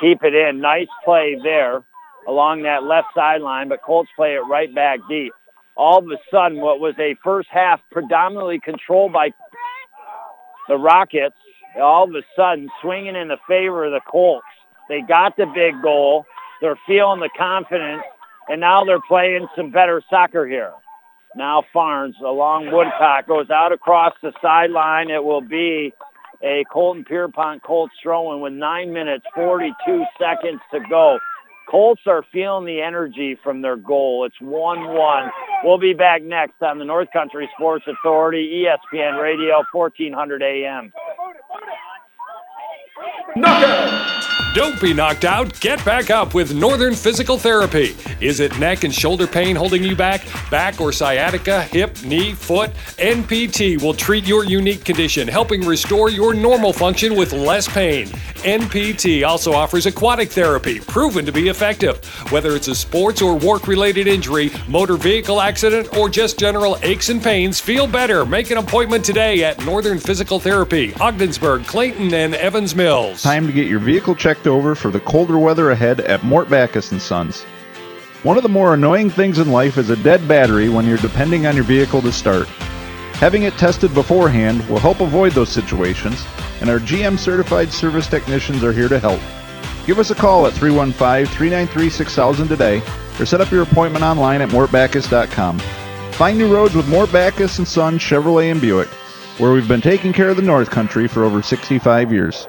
S2: Keep it in. Nice play there along that left sideline, but Colts play it right back deep. All of a sudden, what was a first half predominantly controlled by the Rockets, all of a sudden swinging in the favor of the Colts. They got the big goal. They're feeling the confidence, and now they're playing some better soccer here. Now Farnes along Woodcock goes out across the sideline. It will be a Colton Pierrepont Colts throwing with 9 minutes 42 seconds to go. Colts are feeling the energy from their goal. It's 1-1. We'll be back next on the North Country Sports Authority, ESPN Radio, 1400 AM.
S1: Don't be knocked out. Get back up with Northern Physical Therapy. Is it neck and shoulder pain holding you back? Back or sciatica, hip, knee, foot? NPT will treat your unique condition, helping restore your normal function with less pain. NPT also offers aquatic therapy, proven to be effective. Whether it's a sports or work related injury, motor vehicle accident, or just general aches and pains, feel better. Make an appointment today at Northern Physical Therapy, Ogdensburg, Clayton, and Evans Mills.
S3: Time to get your vehicle checked over for the colder weather ahead at Mort Backus Sons. One of the more annoying things in life is a dead battery when you're depending on your vehicle to start. Having it tested beforehand will help avoid those situations, and our GM certified service technicians are here to help. Give us a call at 315 393 6000 today or set up your appointment online at mortbackus.com. Find new roads with Mort Backus Sons Chevrolet and Buick, where we've been taking care of the North Country for over 65 years.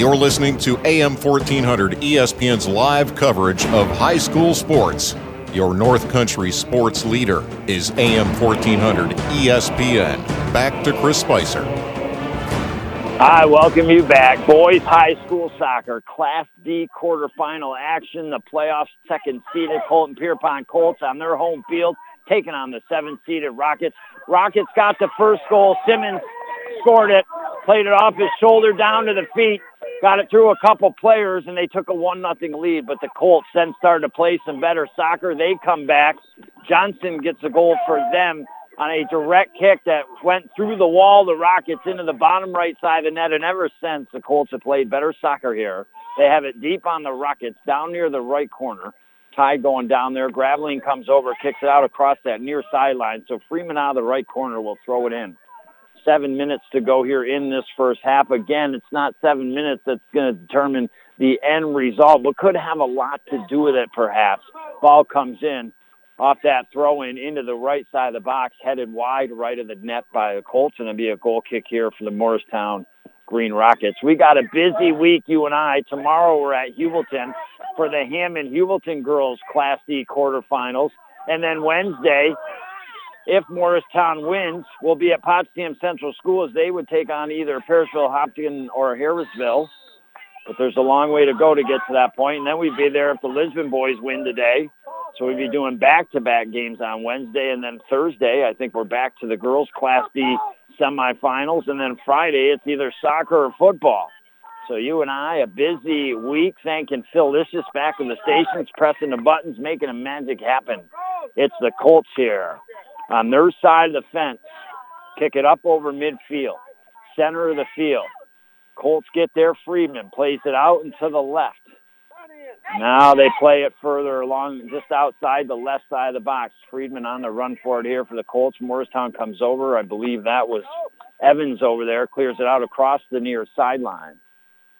S5: You're listening to AM 1400 ESPN's live coverage of high school sports. Your North Country sports leader is AM 1400 ESPN. Back to Chris Spicer.
S2: I welcome you back. Boys High School Soccer, Class D quarterfinal action. The playoffs second seeded Colton Pierrepont Colts on their home field, taking on the seventh seeded Rockets. Rockets got the first goal. Simmons scored it, played it off his shoulder down to the feet, got it through a couple players, and they took a one nothing lead. But the Colts then started to play some better soccer. They come back. Johnson gets a goal for them on a direct kick that went through the wall, the Rockets into the bottom right side of the net. And ever since, the Colts have played better soccer here. They have it deep on the Rockets, down near the right corner. Ty going down there. Graveline comes over, kicks it out across that near sideline. So Freeman out of the right corner will throw it in. Seven minutes to go here in this first half. Again, it's not seven minutes that's going to determine the end result, but could have a lot to do with it perhaps. Ball comes in off that throw in into the right side of the box, headed wide right of the net by the Colts, and it'll be a goal kick here for the Morristown Green Rockets. We got a busy week, you and I. Tomorrow we're at Heuvelton for the Hammond Heuvelton girls Class D quarterfinals. And then Wednesday, if Morristown wins, we'll be at Potsdam Central School as they would take on either Parishville, Hopkins, or Harrisville. But there's a long way to go to get to that point. And then we'd be there if the Lisbon boys win today. So we'd be doing back-to-back games on Wednesday and then Thursday. I think we're back to the girls Class D semifinals. And then Friday, it's either soccer or football. So you and I, a busy week. Thanking Phil Licious back in the stations, pressing the buttons, making a magic happen. It's the Colts here on their side of the fence. kick it up over midfield, center of the field. Colts get there. Friedman plays it out and to the left. Now they play it further along, just outside the left side of the box. Friedman on the run for it here for the Colts. Morristown comes over. I believe that was Evans over there. Clears it out across the near sideline.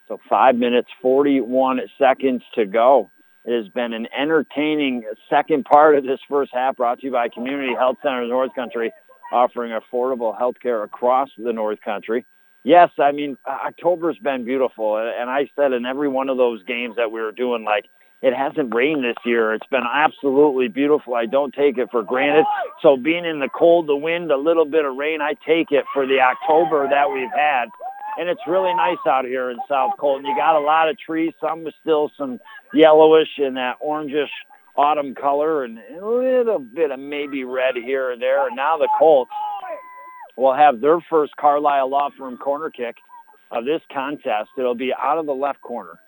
S2: So five minutes, 41 seconds to go. It has been an entertaining second part of this first half brought to you by Community Health Center of the North Country, offering affordable health care across the North Country yes, I mean October's been beautiful, and I said in every one of those games that we were doing, like it hasn't rained this year. It's been absolutely beautiful. I don't take it for granted. So being in the cold, the wind, a little bit of rain, I take it for the October that we've had. And it's really nice out here in South Colton. You got a lot of trees, some with still some yellowish and that orangish autumn color and a little bit of maybe red here and there. And now the Colts will have their first Carlisle Law Firm corner kick of this contest. It'll be out of the left corner.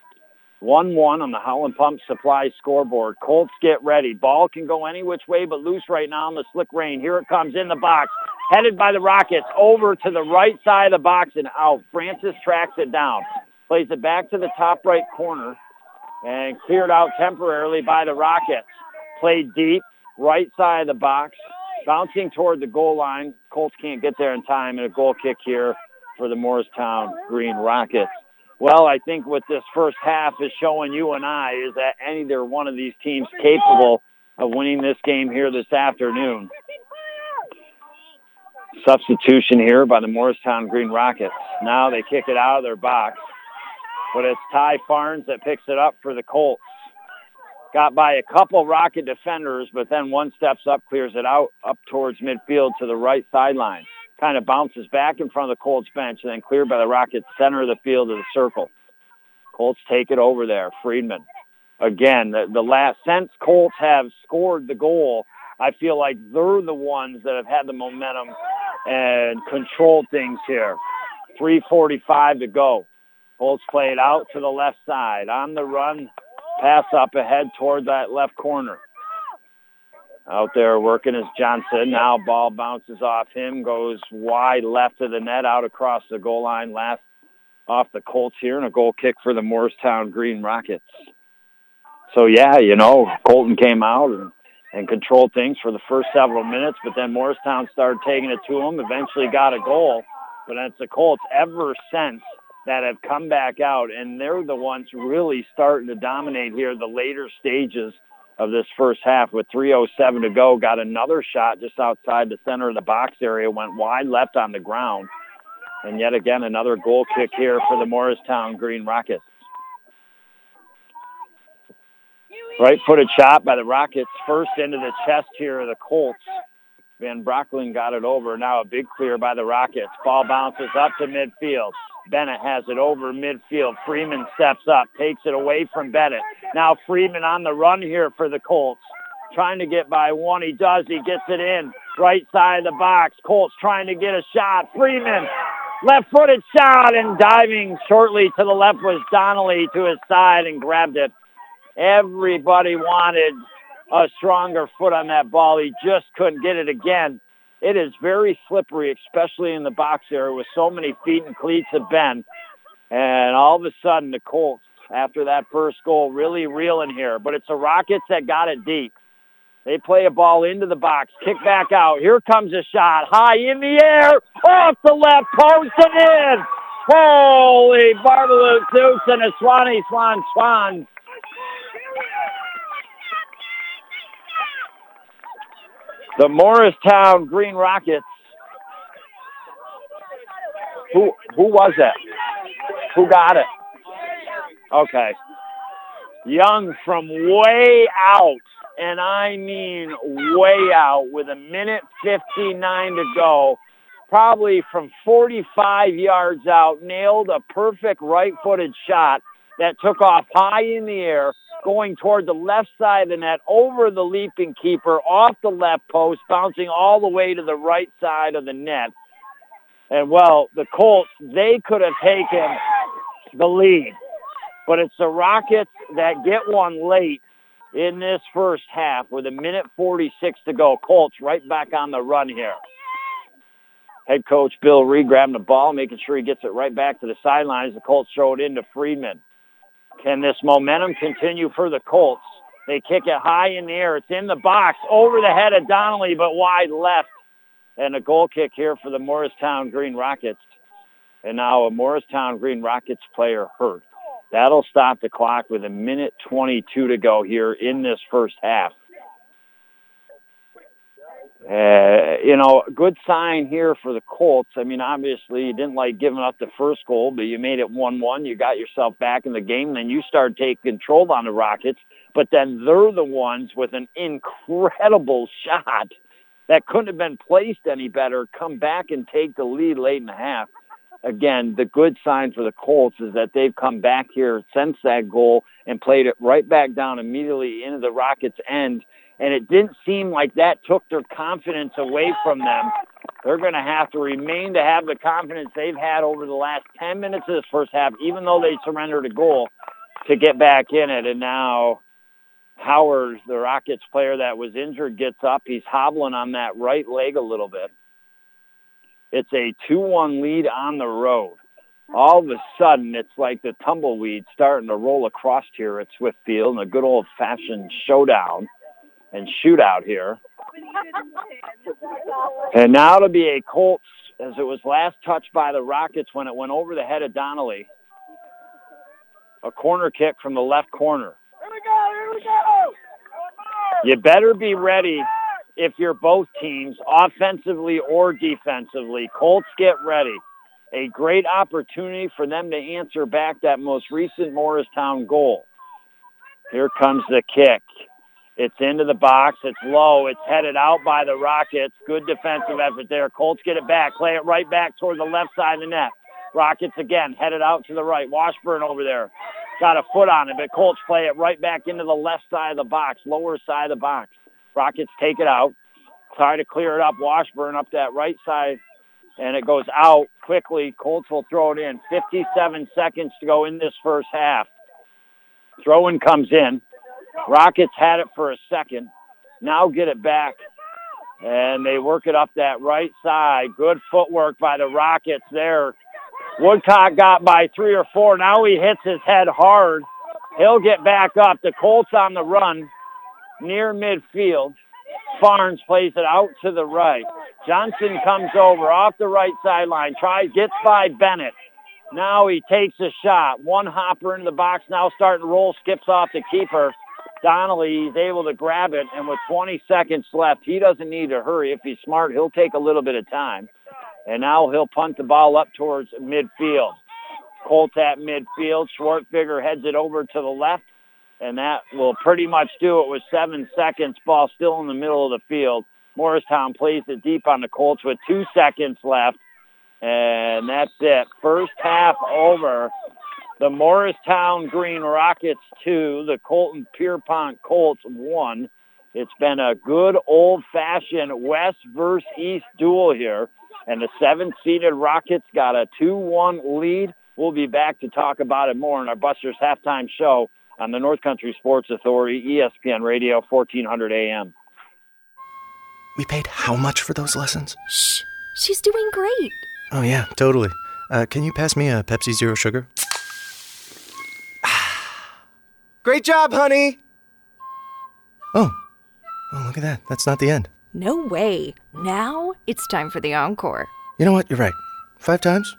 S2: 1-1 on the Howland Pump Supply scoreboard. Colts get ready. Ball can go any which way but loose right now in the slick rain. Here it comes in the box. Headed by the Rockets over to the right side of the box and out. Francis tracks it down. Plays it back to the top right corner and cleared out temporarily by the Rockets. Played deep, right side of the box bouncing toward the goal line. Colts can't get there in time, and a goal kick here for the Morristown Green Rockets. Well, I think what this first half is showing you and I is that either one of these teams capable of winning this game here this afternoon. Substitution here by the Morristown Green Rockets. Now they kick it out of their box, but it's Ty Farnes that picks it up for the Colts got by a couple Rocket defenders, but then one steps up, clears it out up towards midfield to the right sideline. Kind of bounces back in front of the Colts bench and then cleared by the Rockets center of the field of the circle. Colts take it over there. Friedman. Again, the, the last, since Colts have scored the goal, I feel like they're the ones that have had the momentum and control things here. 3.45 to go. Colts play it out to the left side. On the run, Pass up ahead toward that left corner. Out there working is Johnson. Now ball bounces off him, goes wide left of the net, out across the goal line, last off the Colts here, and a goal kick for the Morristown Green Rockets. So yeah, you know, Colton came out and, and controlled things for the first several minutes, but then Morristown started taking it to them, eventually got a goal. But it's the Colts ever since that have come back out, and they're the ones really starting to dominate here the later stages of this first half with 3.07 to go. Got another shot just outside the center of the box area, went wide left on the ground. And yet again, another goal kick here for the Morristown Green Rockets. Right-footed shot by the Rockets, first into the chest here of the Colts. Van Brockling got it over. Now a big clear by the Rockets. Ball bounces up to midfield. Bennett has it over midfield. Freeman steps up, takes it away from Bennett. Now Freeman on the run here for the Colts. Trying to get by one. He does. He gets it in. Right side of the box. Colts trying to get a shot. Freeman, left-footed shot and diving shortly to the left was Donnelly to his side and grabbed it. Everybody wanted a stronger foot on that ball. He just couldn't get it again. It is very slippery, especially in the box area with so many feet and cleats have been. And all of a sudden, the Colts, after that first goal, really reeling here. But it's the Rockets that got it deep. They play a ball into the box, kick back out. Here comes a shot, high in the air, off the left post and in. Holy Zeus and a Swanee Swan Swan the Morristown Green Rockets. Who who was that? Who got it? Okay. Young from way out, and I mean way out, with a minute 59 to go, probably from 45 yards out, nailed a perfect right-footed shot that took off high in the air, going toward the left side of the net, over the leaping keeper, off the left post, bouncing all the way to the right side of the net. And well, the Colts, they could have taken the lead. But it's the Rockets that get one late in this first half with a minute 46 to go. Colts right back on the run here. Head coach Bill Reed grabbing the ball, making sure he gets it right back to the sidelines. The Colts throw it into Friedman. Can this momentum continue for the Colts? They kick it high in the air. It's in the box, over the head of Donnelly, but wide left. And a goal kick here for the Morristown Green Rockets. And now a Morristown Green Rockets player hurt. That'll stop the clock with a minute 22 to go here in this first half. Uh, you know, a good sign here for the Colts. I mean, obviously you didn't like giving up the first goal, but you made it 1-1. You got yourself back in the game. Then you start taking control on the Rockets. But then they're the ones with an incredible shot that couldn't have been placed any better, come back and take the lead late in the half. Again, the good sign for the Colts is that they've come back here since that goal and played it right back down immediately into the Rockets' end and it didn't seem like that took their confidence away from them. They're going to have to remain to have the confidence they've had over the last 10 minutes of this first half, even though they surrendered a goal, to get back in it. And now Howard, the Rockets player that was injured, gets up. He's hobbling on that right leg a little bit. It's a 2-1 lead on the road. All of a sudden, it's like the tumbleweed starting to roll across here at Swift Field in a good old-fashioned showdown and shootout here. And now to be a Colts, as it was last touched by the Rockets when it went over the head of Donnelly. A corner kick from the left corner. Here we go, here we go! You better be ready if you're both teams, offensively or defensively. Colts get ready. A great opportunity for them to answer back that most recent Morristown goal. Here comes the kick. It's into the box. It's low. It's headed out by the Rockets. Good defensive effort there. Colts get it back. Play it right back toward the left side of the net. Rockets again headed out to the right. Washburn over there. Got a foot on it, but Colts play it right back into the left side of the box, lower side of the box. Rockets take it out. Try to clear it up. Washburn up that right side, and it goes out quickly. Colts will throw it in. 57 seconds to go in this first half. Throw-in comes in. Rockets had it for a second. Now get it back. And they work it up that right side. Good footwork by the Rockets there. Woodcock got by three or four. Now he hits his head hard. He'll get back up. The Colts on the run near midfield. Farnes plays it out to the right. Johnson comes over off the right sideline. Tries, gets by Bennett. Now he takes a shot. One hopper into the box. Now starting to roll. Skips off the keeper. Donnelly, he's able to grab it, and with 20 seconds left, he doesn't need to hurry. If he's smart, he'll take a little bit of time. And now he'll punt the ball up towards midfield. Colts at midfield. Schwartfigger heads it over to the left, and that will pretty much do it with seven seconds. Ball still in the middle of the field. Morristown plays it deep on the Colts with two seconds left. And that's it. First half over the Morristown Green Rockets 2, the Colton Pierrepont Colts 1. It's been a good old-fashioned West versus East duel here, and the seven-seeded Rockets got a 2-1 lead. We'll be back to talk about it more in our Busters halftime show on the North Country Sports Authority, ESPN Radio, 1400 AM.
S11: We paid how much for those lessons?
S12: Shh, she's doing great.
S11: Oh, yeah, totally. Uh, can you pass me a Pepsi Zero Sugar? Great job, honey! Oh. Oh, look at that. That's not the end.
S12: No way. Now it's time for the encore.
S11: You know what? You're right. Five times?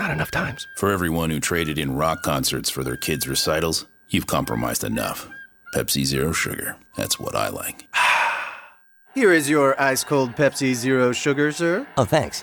S11: Not enough times.
S13: For everyone who traded in rock concerts for their kids' recitals, you've compromised enough. Pepsi Zero Sugar. That's what I like.
S11: Here is your ice cold Pepsi Zero Sugar, sir.
S14: Oh, thanks.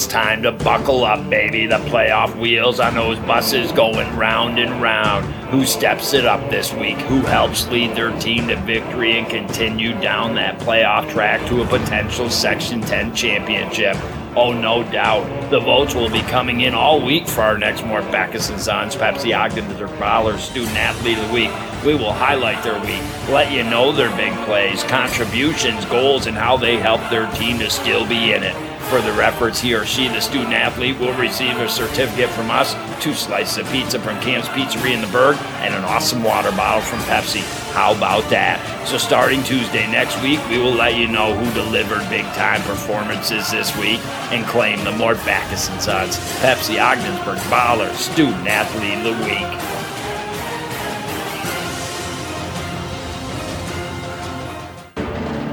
S2: It's time to buckle up, baby. The playoff wheels on those buses going round and round. Who steps it up this week? Who helps lead their team to victory and continue down that playoff track to a potential Section 10 championship? Oh, no doubt. The votes will be coming in all week for our next Mort Backus and Sons Pepsi Ogdensburg Brawler Student Athlete of the Week. We will highlight their week, let you know their big plays, contributions, goals, and how they help their team to still be in it. For their efforts, he or she, the student athlete, will receive a certificate from us, two slices of pizza from Cam's Pizzeria in the Berg, and an awesome water bottle from Pepsi. How about that? So, starting Tuesday next week, we will let you know who delivered big time performances this week and claim the Mort Backus and Sons Pepsi Ogdensburg Baller Student Athlete of the Week.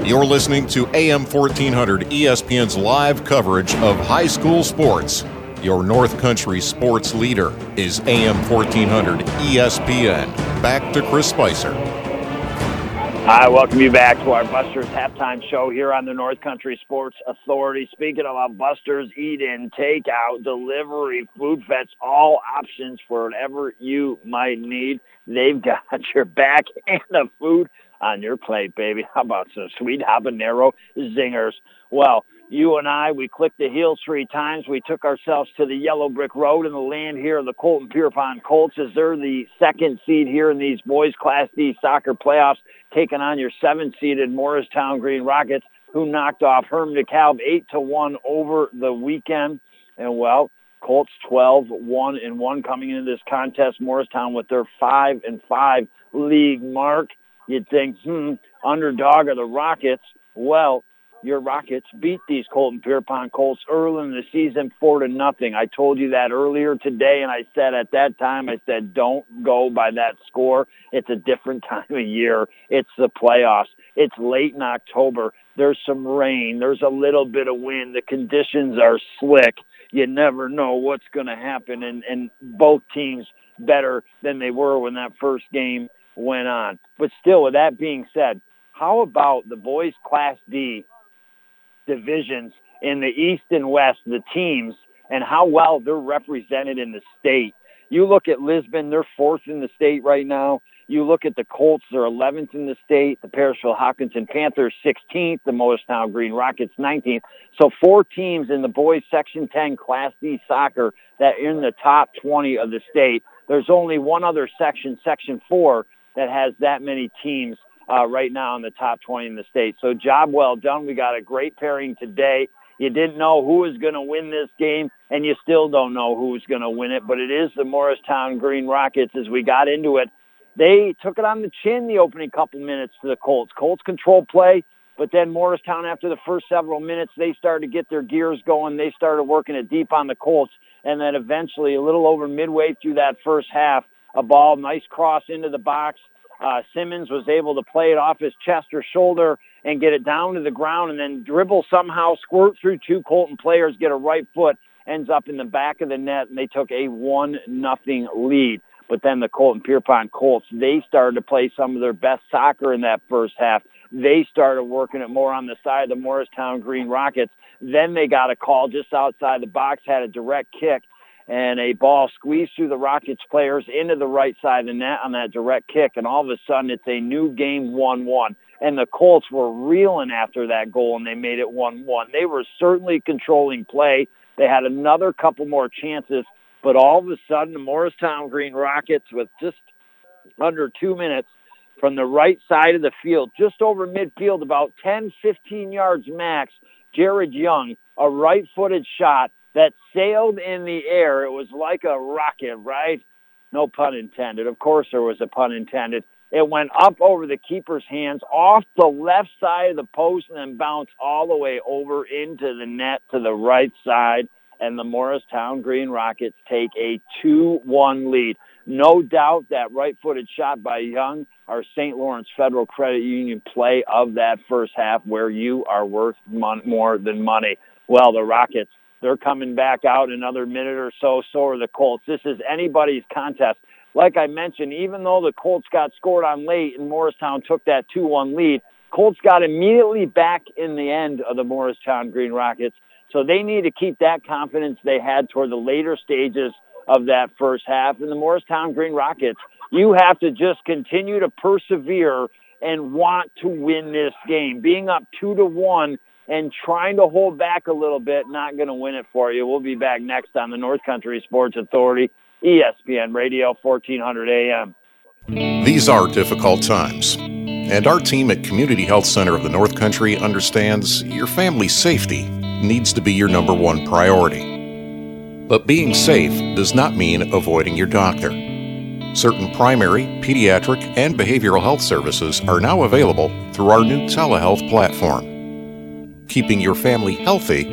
S5: You're listening to AM 1400 ESPN's live coverage of high school sports. Your North Country sports leader is AM 1400 ESPN. Back to Chris Spicer.
S2: I welcome you back to our Busters halftime show here on the North Country Sports Authority. Speaking of our Busters, eat in, take out, delivery, food vets, all options for whatever you might need. They've got your back and the food on your plate, baby. How about some sweet habanero zingers? Well, you and I, we clicked the heels three times. We took ourselves to the yellow brick road in the land here of the Colton Pierrepont Colts as they're the second seed here in these boys Class D soccer playoffs, taking on your seventh seeded Morristown Green Rockets, who knocked off Hermon DeKalb 8 to 1 over the weekend. And well, Colts 12, 1 and 1 coming into this contest. Morristown with their 5 and 5 league mark. You'd think, hmm, underdog are the Rockets. Well, your Rockets beat these Colton Pierrepont Colts early in the season four to nothing. I told you that earlier today, and I said at that time, I said, don't go by that score. It's a different time of year. It's the playoffs. It's late in October. There's some rain. There's a little bit of wind. The conditions are slick. You never know what's going to happen, and, and both teams better than they were when that first game went on. But still, with that being said, how about the boys Class D divisions in the East and West, the teams, and how well they're represented in the state? You look at Lisbon, they're fourth in the state right now. You look at the Colts, they're 11th in the state. The Parishville Hopkinton Panthers, 16th. The Morristown Green Rockets, 19th. So four teams in the boys Section 10 Class D soccer that are in the top 20 of the state. There's only one other section, Section 4, that has that many teams uh, right now in the top 20 in the state. So job well done. We got a great pairing today. You didn't know who was going to win this game, and you still don't know who's going to win it, but it is the Morristown Green Rockets as we got into it. They took it on the chin the opening couple minutes to the Colts. Colts control play, but then Morristown, after the first several minutes, they started to get their gears going. They started working it deep on the Colts, and then eventually, a little over midway through that first half, a ball, nice cross into the box. Uh, Simmons was able to play it off his chest or shoulder and get it down to the ground and then dribble somehow, squirt through two Colton players, get a right foot, ends up in the back of the net, and they took a one nothing lead. But then the Colton Pierpont Colts, they started to play some of their best soccer in that first half. They started working it more on the side of the Morristown Green Rockets. Then they got a call just outside the box, had a direct kick, and a ball squeezed through the Rockets players into the right side of the net on that direct kick, and all of a sudden it's a new game 1-1. And the Colts were reeling after that goal, and they made it 1-1. They were certainly controlling play. They had another couple more chances, but all of a sudden the Morristown Green Rockets, with just under two minutes from the right side of the field, just over midfield, about 10, 15 yards max, Jared Young, a right-footed shot that sailed in the air. It was like a rocket, right? No pun intended. Of course there was a pun intended. It went up over the keeper's hands, off the left side of the post, and then bounced all the way over into the net to the right side. And the Morristown Green Rockets take a 2-1 lead. No doubt that right-footed shot by Young, our St. Lawrence Federal Credit Union play of that first half where you are worth mon- more than money. Well, the Rockets they're coming back out another minute or so. So are the Colts. This is anybody's contest. Like I mentioned, even though the Colts got scored on late and Morristown took that 2-1 lead, Colts got immediately back in the end of the Morristown Green Rockets. So they need to keep that confidence they had toward the later stages of that first half. And the Morristown Green Rockets, you have to just continue to persevere and want to win this game. Being up two to one and trying to hold back a little bit, not going to win it for you. We'll be back next on the North Country Sports Authority, ESPN Radio, 1400 AM.
S5: These are difficult times, and our team at Community Health Center of the North Country understands your family's safety needs to be your number one priority. But being safe does not mean avoiding your doctor. Certain primary, pediatric, and behavioral health services are now available through our new telehealth platform, keeping your family healthy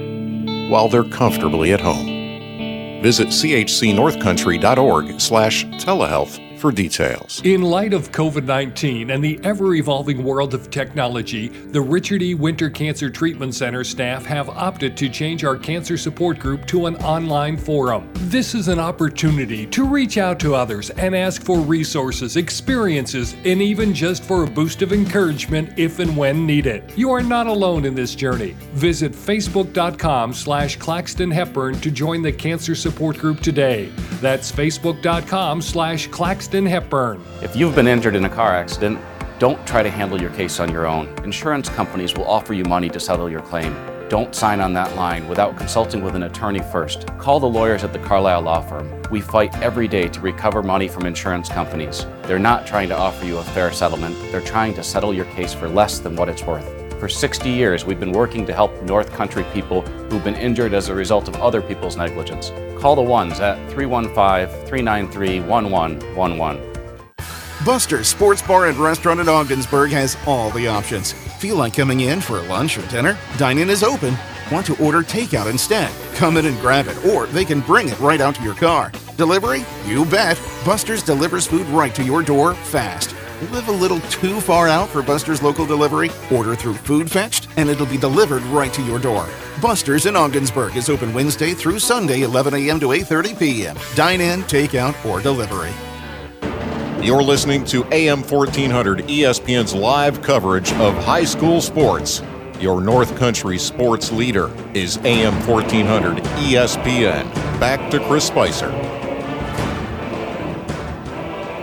S5: while they're comfortably at home. Visit chcnorthcountry.org/telehealth for details.
S1: In light of COVID 19 and the ever evolving world of technology, the Richard E. Winter Cancer Treatment Center staff have opted to change our cancer support group to an online forum. This is an opportunity to reach out to others and ask for resources, experiences, and even just for a boost of encouragement if and when needed. You are not alone in this journey. Visit facebook.com slash Claxton Hepburn to join the cancer support group today. That's facebook.com slash Claxton Hepburn.
S15: If you've been injured in a car accident, don't try to handle your case on your own. Insurance companies will offer you money to settle your claim. Don't sign on that line without consulting with an attorney first. Call the lawyers at the Carlisle Law Firm. We fight every day to recover money from insurance companies. They're not trying to offer you a fair settlement, they're trying to settle your case for less than what it's worth. For 60 years, we've been working to help North Country people who've been injured as a result of other people's negligence. Call the ones at 315 393 1111.
S6: Buster's Sports Bar and Restaurant in Ogdensburg has all the options. Feel like coming in for lunch or dinner? Dine-in is open. Want to order takeout instead? Come in and grab it, or they can bring it right out to your car. Delivery? You bet. Buster's delivers food right to your door fast. Live a little too far out for Buster's local delivery? Order through Food Fetched, and it'll be delivered right to your door. Buster's in Ogdensburg is open Wednesday through Sunday, 11 a.m. to 8:30 p.m. Dine in, takeout, or delivery.
S5: You're listening to AM 1400 ESPN's live coverage of high school sports. Your North Country sports leader is AM 1400 ESPN. Back to Chris Spicer.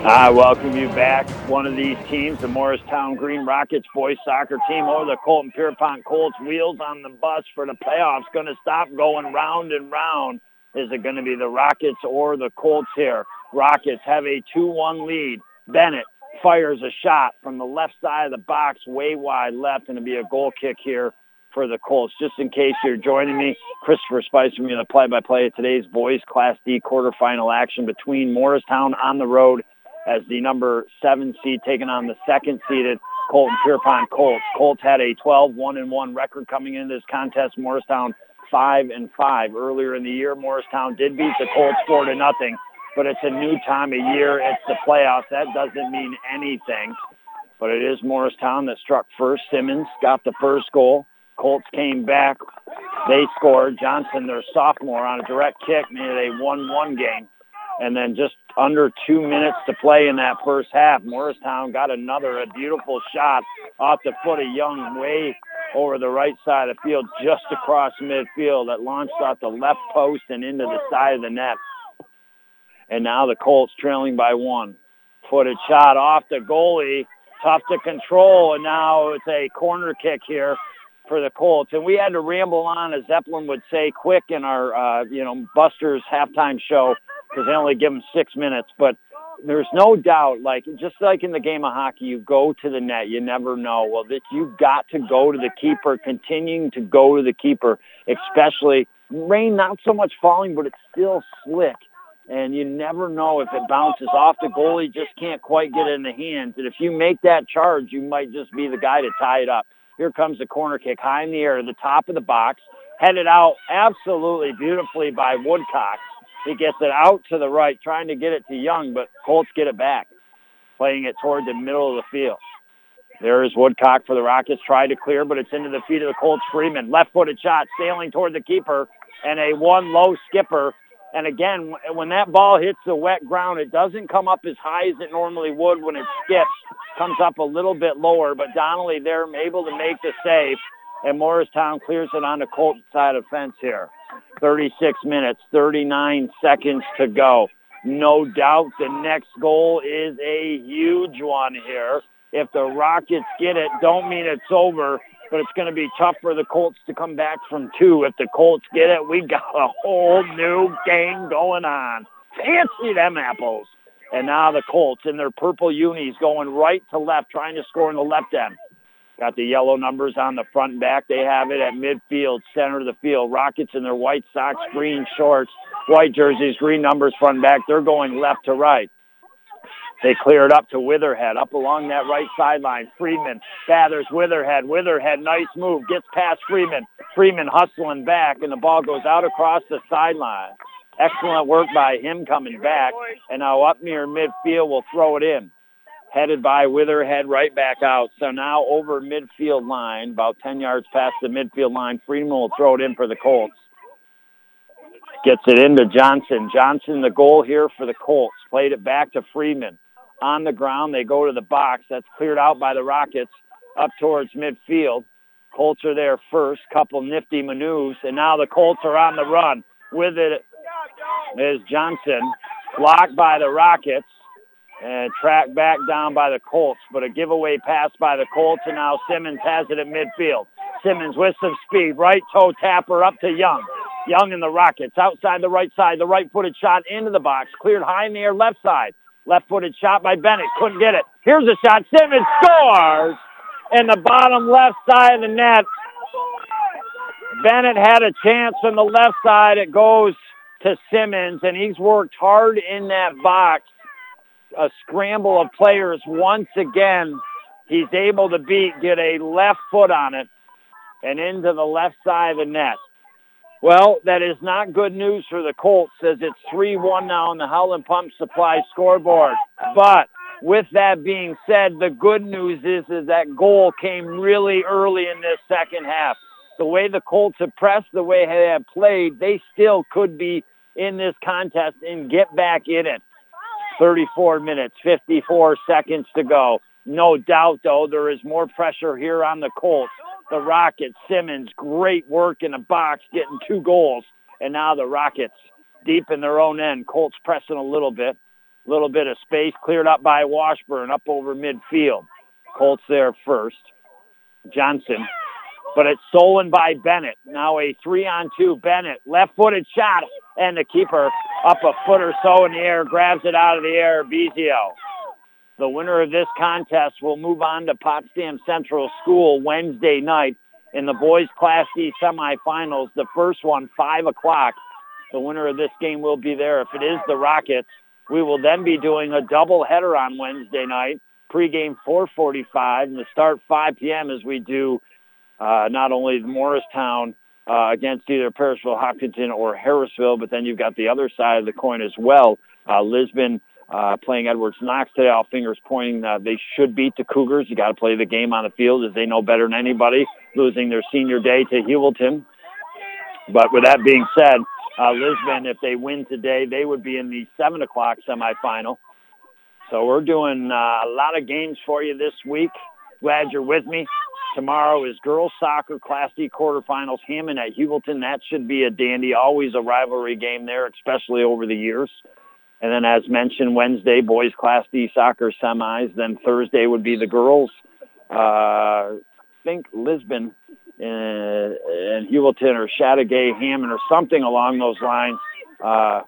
S2: I welcome you back. One of these teams, the Morristown Green Rockets boys soccer team or the Colton Pierrepont Colts wheels on the bus for the playoffs going to stop going round and round. Is it going to be the Rockets or the Colts here? Rockets have a 2-1 lead. Bennett fires a shot from the left side of the box, way wide left, and it'll be a goal kick here for the Colts. Just in case you're joining me, Christopher Spicer, me the play-by-play of today's boys Class D quarterfinal action between Morristown on the road as the number seven seed taking on the second seeded Colton Pierrepont Colts. Colts had a 12 1 and 1 record coming into this contest. Morristown 5 and 5. Earlier in the year, Morristown did beat the Colts 4 to nothing, but it's a new time of year. It's the playoffs. That doesn't mean anything. But it is Morristown that struck first. Simmons got the first goal. Colts came back. They scored. Johnson, their sophomore, on a direct kick, made it a 1-1 game. And then just under two minutes to play in that first half, Morristown got another, a beautiful shot off the foot of Young way over the right side of the field, just across midfield that launched off the left post and into the side of the net. And now the Colts trailing by one. Footed shot off the goalie, tough to control, and now it's a corner kick here for the Colts. And we had to ramble on, as Zeppelin would say, quick in our, uh, you know, Buster's halftime show because they only give them six minutes. But there's no doubt, like just like in the game of hockey, you go to the net. You never know. Well, that you've got to go to the keeper, continuing to go to the keeper, especially rain. Not so much falling, but it's still slick. And you never know if it bounces off the goalie, just can't quite get it in the hands. And if you make that charge, you might just be the guy to tie it up. Here comes the corner kick high in the air to the top of the box, headed out absolutely beautifully by Woodcock. He gets it out to the right, trying to get it to Young, but Colts get it back, playing it toward the middle of the field. There is Woodcock for the Rockets, tried to clear, but it's into the feet of the Colts Freeman. Left-footed shot, sailing toward the keeper, and a one low skipper. And again, when that ball hits the wet ground, it doesn't come up as high as it normally would when it skips. Comes up a little bit lower, but Donnelly there able to make the save. and Morristown clears it on the Colton side of fence here. 36 minutes, 39 seconds to go. No doubt the next goal is a huge one here. If the Rockets get it, don't mean it's over, but it's going to be tough for the Colts to come back from two. If the Colts get it, we've got a whole new game going on. Fancy them apples. And now the Colts in their purple unis going right to left, trying to score in the left end. Got the yellow numbers on the front and back. They have it at midfield, center of the field. Rockets in their white socks, green shorts, white jerseys, green numbers front and back. They're going left to right. They clear it up to Witherhead, up along that right sideline. Freeman gathers Witherhead. Witherhead, nice move, gets past Freeman. Freeman hustling back, and the ball goes out across the sideline. Excellent work by him coming back. And now up near midfield, we'll throw it in. Headed by Witherhead right back out. So now over midfield line, about 10 yards past the midfield line. Freeman will throw it in for the Colts. Gets it into Johnson. Johnson, the goal here for the Colts. Played it back to Freeman. On the ground, they go to the box. That's cleared out by the Rockets up towards midfield. Colts are there first. Couple nifty maneuvers. And now the Colts are on the run. With it is Johnson. Blocked by the Rockets and tracked back down by the Colts, but a giveaway pass by the Colts, and now Simmons has it at midfield. Simmons with some speed, right toe tapper up to Young. Young and the Rockets outside the right side, the right-footed shot into the box, cleared high in the air left side. Left-footed shot by Bennett, couldn't get it. Here's a shot, Simmons scores! In the bottom left side of the net. Bennett had a chance from the left side. It goes to Simmons, and he's worked hard in that box. A scramble of players once again. He's able to beat, get a left foot on it, and into the left side of the net. Well, that is not good news for the Colts as it's 3-1 now on the Howland Pump Supply scoreboard. But with that being said, the good news is, is that goal came really early in this second half. The way the Colts have pressed, the way they have played, they still could be in this contest and get back in it. 34 minutes, 54 seconds to go. No doubt, though, there is more pressure here on the Colts. The Rockets, Simmons, great work in the box, getting two goals. And now the Rockets deep in their own end. Colts pressing a little bit. A little bit of space cleared up by Washburn up over midfield. Colts there first. Johnson. But it's stolen by Bennett. Now a three-on-two. Bennett, left-footed shot. And the keeper up a foot or so in the air, grabs it out of the air, Bezio. The winner of this contest will move on to Potsdam Central School Wednesday night in the boys Class D semifinals. The first one, 5 o'clock. The winner of this game will be there. If it is the Rockets, we will then be doing a double header on Wednesday night. Pregame 4:45 and the start 5 p.m. as we do uh, not only Morristown uh, against either Parishville, Hopkinton, or Harrisville, but then you've got the other side of the coin as well. Uh, Lisbon uh, playing Edwards Knox today. All fingers pointing uh, they should beat the Cougars. You got to play the game on the field as they know better than anybody. Losing their senior day to Heuvelton. But with that being said, uh, Lisbon, if they win today, they would be in the seven o'clock semifinal. So we're doing uh, a lot of games for you this week. Glad you're with me. Tomorrow is girls soccer Class D quarterfinals. Hammond at Heuvelton. That should be a dandy. Always a rivalry game there, especially over the years. And then, as mentioned, Wednesday boys Class D soccer semis. Then Thursday would be the girls. Uh, I think Lisbon and, and Heuvelton or Chateaugay, Hammond, or something along those lines. Uh,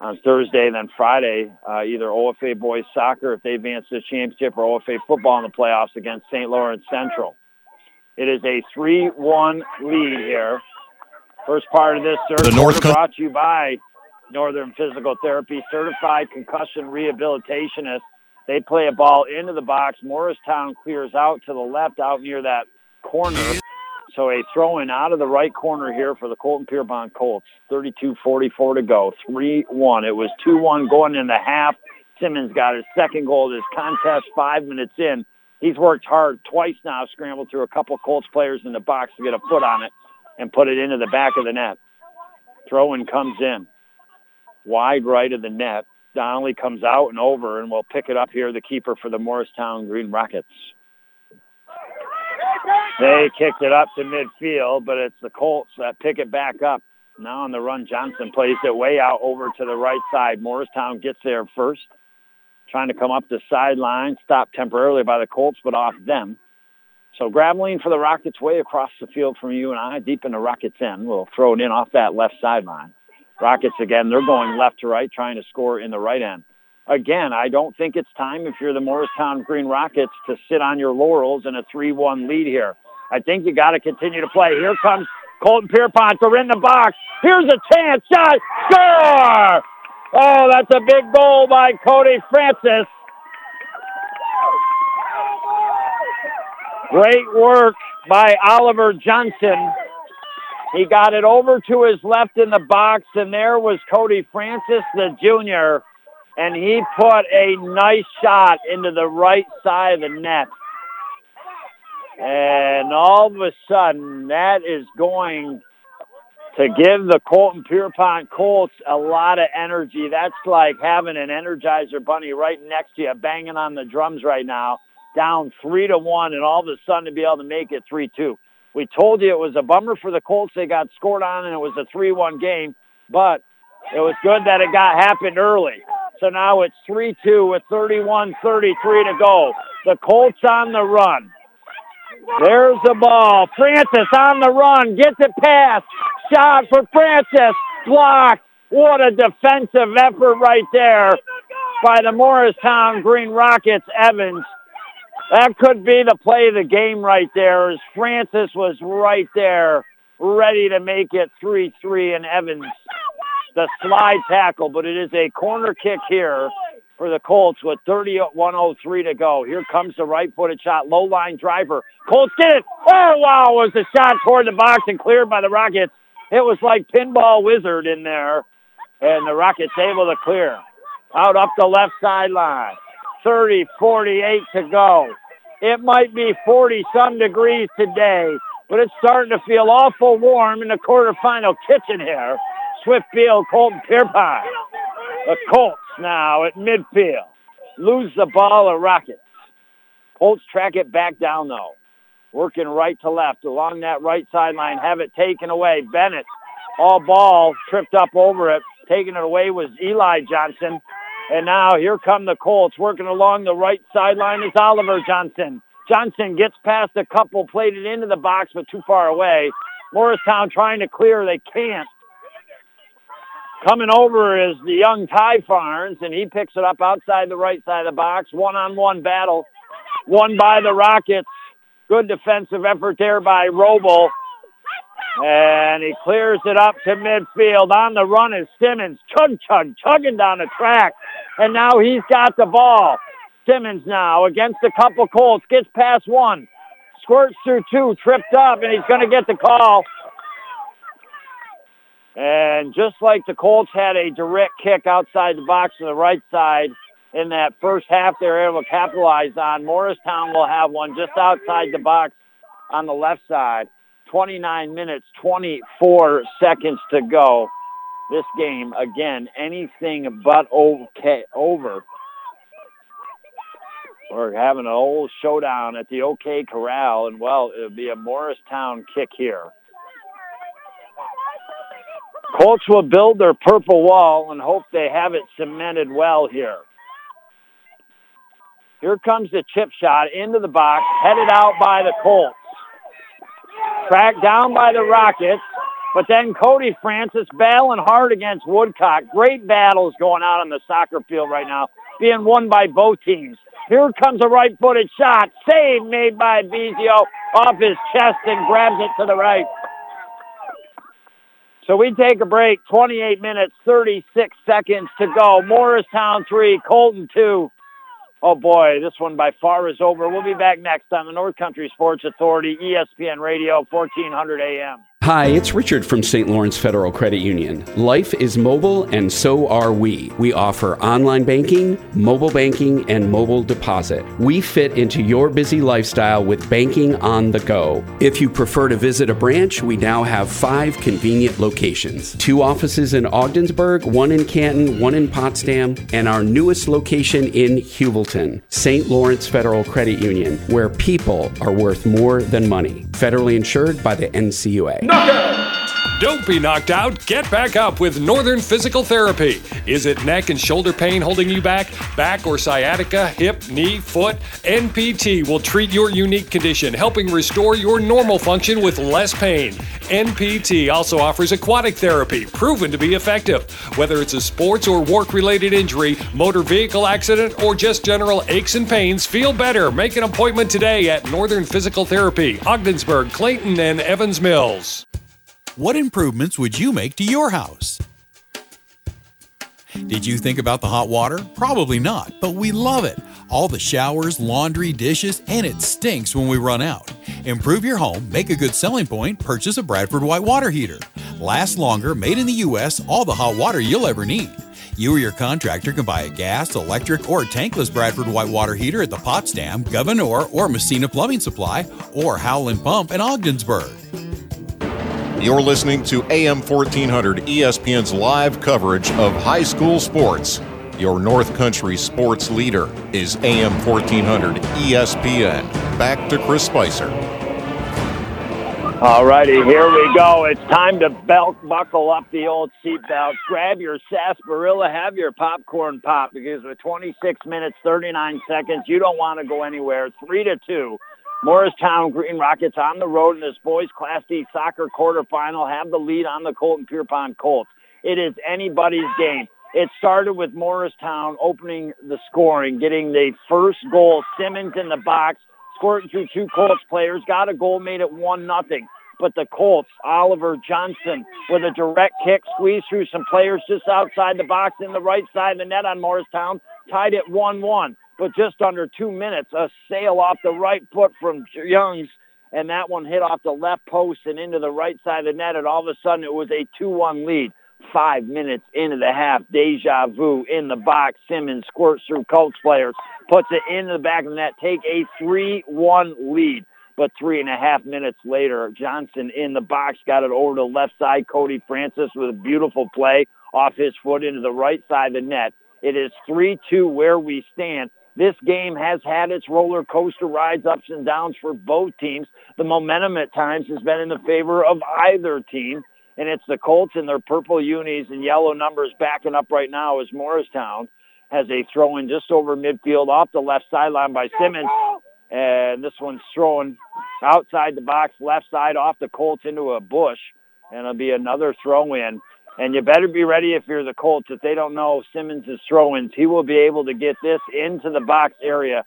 S2: on Thursday, then Friday, uh, either OFA boys soccer if they advance to the championship or OFA football in the playoffs against St. Lawrence Central. It is a 3-1 lead here. First part of this third
S5: The North
S2: brought to you by Northern Physical Therapy, certified concussion rehabilitationist. They play a ball into the box. Morristown clears out to the left out near that corner. So a throw in out of the right corner here for the Colton Pierrepont Colts. 32-44 to go. 3-1. It was 2-1 going in the half. Simmons got his second goal of this contest five minutes in. He's worked hard twice now, scrambled through a couple Colts players in the box to get a foot on it and put it into the back of the net. Throw in comes in. Wide right of the net. Donnelly comes out and over and will pick it up here, the keeper for the Morristown Green Rockets. They kicked it up to midfield, but it's the Colts that pick it back up. Now on the run, Johnson plays it way out over to the right side. Morristown gets there first, trying to come up the sideline, stopped temporarily by the Colts, but off them. So Graveline for the Rockets way across the field from you and I, deep in the Rockets end. We'll throw it in off that left sideline. Rockets again, they're going left to right, trying to score in the right end. Again, I don't think it's time if you're the Morristown Green Rockets to sit on your laurels in a 3-1 lead here. I think you got to continue to play. Here comes Colton Pierrepont. They're in the box. Here's a chance. Shot. Score! Oh, that's a big goal by Cody Francis. Great work by Oliver Johnson. He got it over to his left in the box, and there was Cody Francis, the junior, and he put a nice shot into the right side of the net. And all of a sudden, that is going to give the Colton Pierrepont Colts a lot of energy. That's like having an Energizer bunny right next to you, banging on the drums right now, down three to one, and all of a sudden to be able to make it three two. We told you it was a bummer for the Colts. They got scored on, and it was a three one game, but it was good that it got happened early. So now it's 3-2 with 31-33 to go. The Colts on the run. There's the ball. Francis on the run. Gets it past. Shot for Francis. Blocked. What a defensive effort right there by the Morristown Green Rockets. Evans. That could be the play of the game right there as Francis was right there ready to make it 3-3 and Evans the slide tackle, but it is a corner kick here for the Colts with 31.03 to go. Here comes the right-footed shot, low line driver. Colts get it. Oh, wow, was the shot toward the box and cleared by the Rockets. It was like pinball wizard in there, and the Rockets able to clear. Out up the left sideline. 30, 48 to go. It might be 40-some degrees today, but it's starting to feel awful warm in the quarterfinal kitchen here. Swiftfield, Colton Pierrepont. The Colts now at midfield. Lose the ball, the Rockets. Colts track it back down, though. Working right to left along that right sideline. Have it taken away. Bennett, all ball, tripped up over it. Taking it away was Eli Johnson. And now here come the Colts. Working along the right sideline is Oliver Johnson. Johnson gets past a couple, played it into the box, but too far away. Morristown trying to clear. They can't. Coming over is the young Ty Farnes, and he picks it up outside the right side of the box. One-on-one battle won by the Rockets. Good defensive effort there by Roble. And he clears it up to midfield. On the run is Simmons. Chug, chug, chugging down the track. And now he's got the ball. Simmons now against a couple Colts. Gets past one. Squirts through two. Tripped up, and he's going to get the call. And just like the Colts had a direct kick outside the box to the right side in that first half they were able to capitalize on, Morristown will have one just outside the box on the left side. 29 minutes, 24 seconds to go. This game, again, anything but okay, over. We're having an old showdown at the OK Corral, and, well, it'll be a Morristown kick here. Colts will build their purple wall and hope they have it cemented well here. Here comes the chip shot into the box, headed out by the Colts. Tracked down by the Rockets, but then Cody Francis battling hard against Woodcock. Great battles going on on the soccer field right now, being won by both teams. Here comes a right-footed shot. Save made by Bezio off his chest and grabs it to the right. So we take a break. 28 minutes, 36 seconds to go. Morristown 3, Colton 2. Oh boy, this one by far is over. We'll be back next on the North Country Sports Authority, ESPN Radio, 1400 AM.
S7: Hi, it's Richard from St. Lawrence Federal Credit Union. Life is mobile and so are we. We offer online banking, mobile banking, and mobile deposit. We fit into your busy lifestyle with banking on the go. If you prefer to visit a branch, we now have five convenient locations two offices in Ogdensburg, one in Canton, one in Potsdam, and our newest location in Heuvelton, St. Lawrence Federal Credit Union, where people are worth more than money. Federally insured by the NCUA. Carioca!
S1: Don't be knocked out. Get back up with Northern Physical Therapy. Is it neck and shoulder pain holding you back? Back or sciatica, hip, knee, foot? NPT will treat your unique condition, helping restore your normal function with less pain. NPT also offers aquatic therapy, proven to be effective. Whether it's a sports or work related injury, motor vehicle accident, or just general aches and pains, feel better. Make an appointment today at Northern Physical Therapy, Ogdensburg, Clayton, and Evans Mills.
S4: What improvements would you make to your house? Did you think about the hot water? Probably not, but we love it. All the showers, laundry, dishes, and it stinks when we run out. Improve your home, make a good selling point, purchase a Bradford White water heater. Last longer, made in the U.S., all the hot water you'll ever need. You or your contractor can buy a gas, electric, or tankless Bradford White water heater at the Potsdam, Gouverneur, or Massena Plumbing Supply, or Howland Pump in Ogdensburg.
S5: You're listening to AM 1400 ESPN's live coverage of high school sports. Your North Country sports leader is AM 1400 ESPN. Back to Chris Spicer.
S2: All righty, here we go. It's time to belt buckle up the old seatbelts. Grab your sarsaparilla, have your popcorn pop because with 26 minutes 39 seconds, you don't want to go anywhere. Three to two. Morristown Green Rockets on the road in this boys Class D soccer quarterfinal have the lead on the Colton Pierrepont Colts. It is anybody's game. It started with Morristown opening the scoring, getting the first goal. Simmons in the box, squirting through two Colts players, got a goal, made it one nothing. But the Colts, Oliver Johnson with a direct kick, squeezed through some players just outside the box in the right side of the net on Morristown, tied it 1-1 but just under two minutes, a sail off the right foot from Youngs, and that one hit off the left post and into the right side of the net, and all of a sudden it was a 2-1 lead. Five minutes into the half, deja vu in the box. Simmons squirts through Colts players, puts it into the back of the net, take a 3-1 lead. But three and a half minutes later, Johnson in the box got it over to the left side. Cody Francis with a beautiful play off his foot into the right side of the net. It is 3-2 where we stand. This game has had its roller coaster rides, ups and downs for both teams. The momentum at times has been in the favor of either team, and it's the Colts in their purple unis and yellow numbers backing up right now as Morristown has a throw in just over midfield off the left sideline by Simmons. And this one's thrown outside the box, left side off the Colts into a bush. And it'll be another throw in. And you better be ready if you're the Colts. If they don't know Simmons' throw-ins, he will be able to get this into the box area.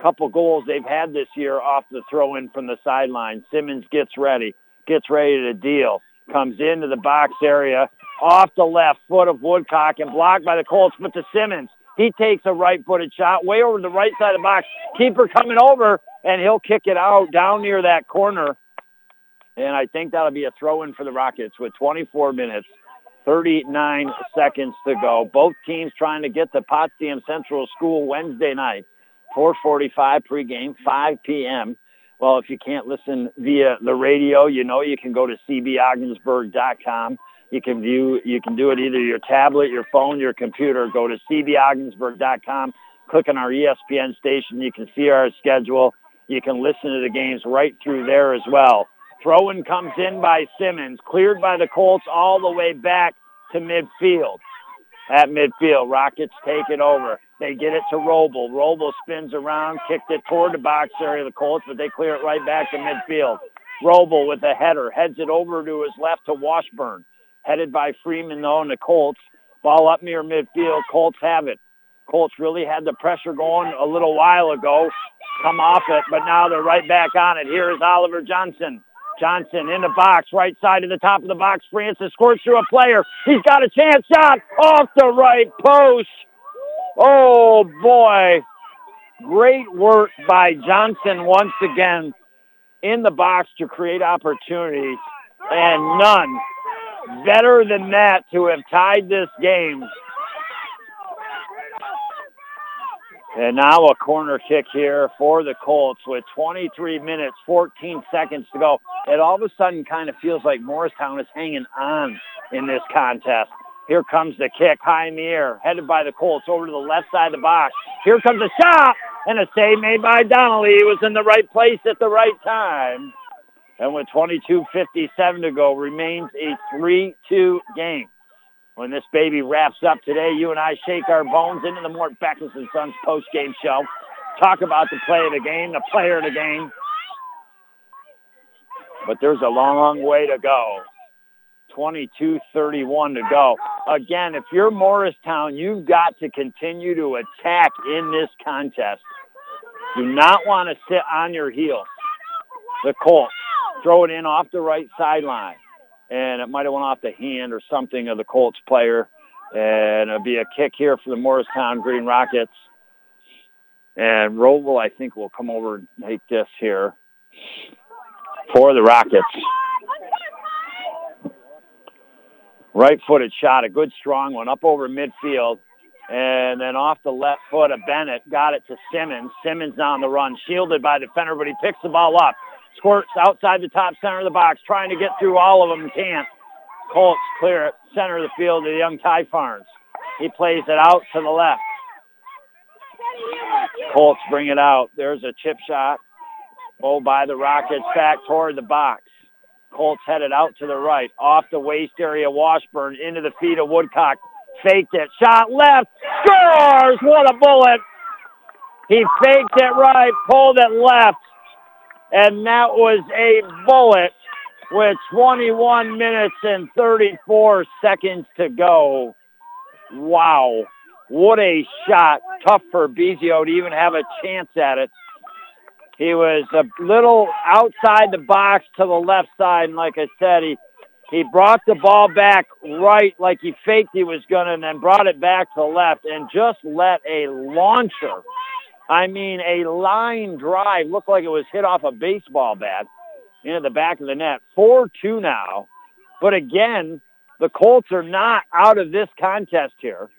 S2: Couple goals they've had this year off the throw-in from the sideline. Simmons gets ready, gets ready to deal, comes into the box area, off the left foot of Woodcock and blocked by the Colts, but to Simmons. He takes a right-footed shot way over the right side of the box. Keeper coming over, and he'll kick it out down near that corner. And I think that'll be a throw-in for the Rockets with 24 minutes 39 seconds to go. Both teams trying to get to Potsdam Central School Wednesday night, 4:45 pregame, 5 p.m. Well, if you can't listen via the radio, you know you can go to cbogdensburg.com. You can view, you can do it either your tablet, your phone, your computer. Go to cbogdensburg.com, click on our ESPN station. You can see our schedule. You can listen to the games right through there as well. Throw-in comes in by Simmons, cleared by the Colts all the way back to midfield. At midfield, Rockets take it over. They get it to Roble. Roble spins around, kicked it toward the box area of the Colts, but they clear it right back to midfield. Roble with a header, heads it over to his left to Washburn. Headed by Freeman, though, and the Colts. Ball up near midfield. Colts have it. Colts really had the pressure going a little while ago. Come off it, but now they're right back on it. Here is Oliver Johnson. Johnson in the box, right side of the top of the box. Francis scores through a player. He's got a chance shot off the right post. Oh boy. Great work by Johnson once again in the box to create opportunities. and none better than that to have tied this game. And now a corner kick here for the Colts with 23 minutes, 14 seconds to go. It all of a sudden kind of feels like Morristown is hanging on in this contest. Here comes the kick high in the air, headed by the Colts over to the left side of the box. Here comes a shot and a save made by Donnelly. He was in the right place at the right time. And with 22.57 to go, remains a 3-2 game. When this baby wraps up today, you and I shake our bones into the Mort Backus and Sons post-game show. Talk about the play of the game, the player of the game. But there's a long way to go. 22-31 to go. Again, if you're Morristown, you've got to continue to attack in this contest. Do not want to sit on your heels. The Colts throw it in off the right sideline. And it might have went off the hand or something of the Colts player. And it'll be a kick here for the Morristown Green Rockets. And Roval, I think, will come over and take this here for the Rockets. Right-footed shot, a good strong one up over midfield. And then off the left foot of Bennett, got it to Simmons. Simmons on the run, shielded by defender, but he picks the ball up. Squirts outside the top center of the box, trying to get through all of them, can't. Colts clear it, center of the field to the young Ty Farns. He plays it out to the left. Colts bring it out. There's a chip shot. Oh, by the Rockets back toward the box. Colts headed out to the right, off the waist area, Washburn into the feet of Woodcock. Faked it, shot left, scores! What a bullet! He faked it right, pulled it left, and that was a bullet with 21 minutes and 34 seconds to go. Wow. What a shot. Tough for Bezio to even have a chance at it. He was a little outside the box to the left side, and like I said, he he brought the ball back right like he faked he was going to, and then brought it back to the left and just let a launcher, I mean a line drive, look like it was hit off a baseball bat into the back of the net. 4-2 now. But again, the Colts are not out of this contest here.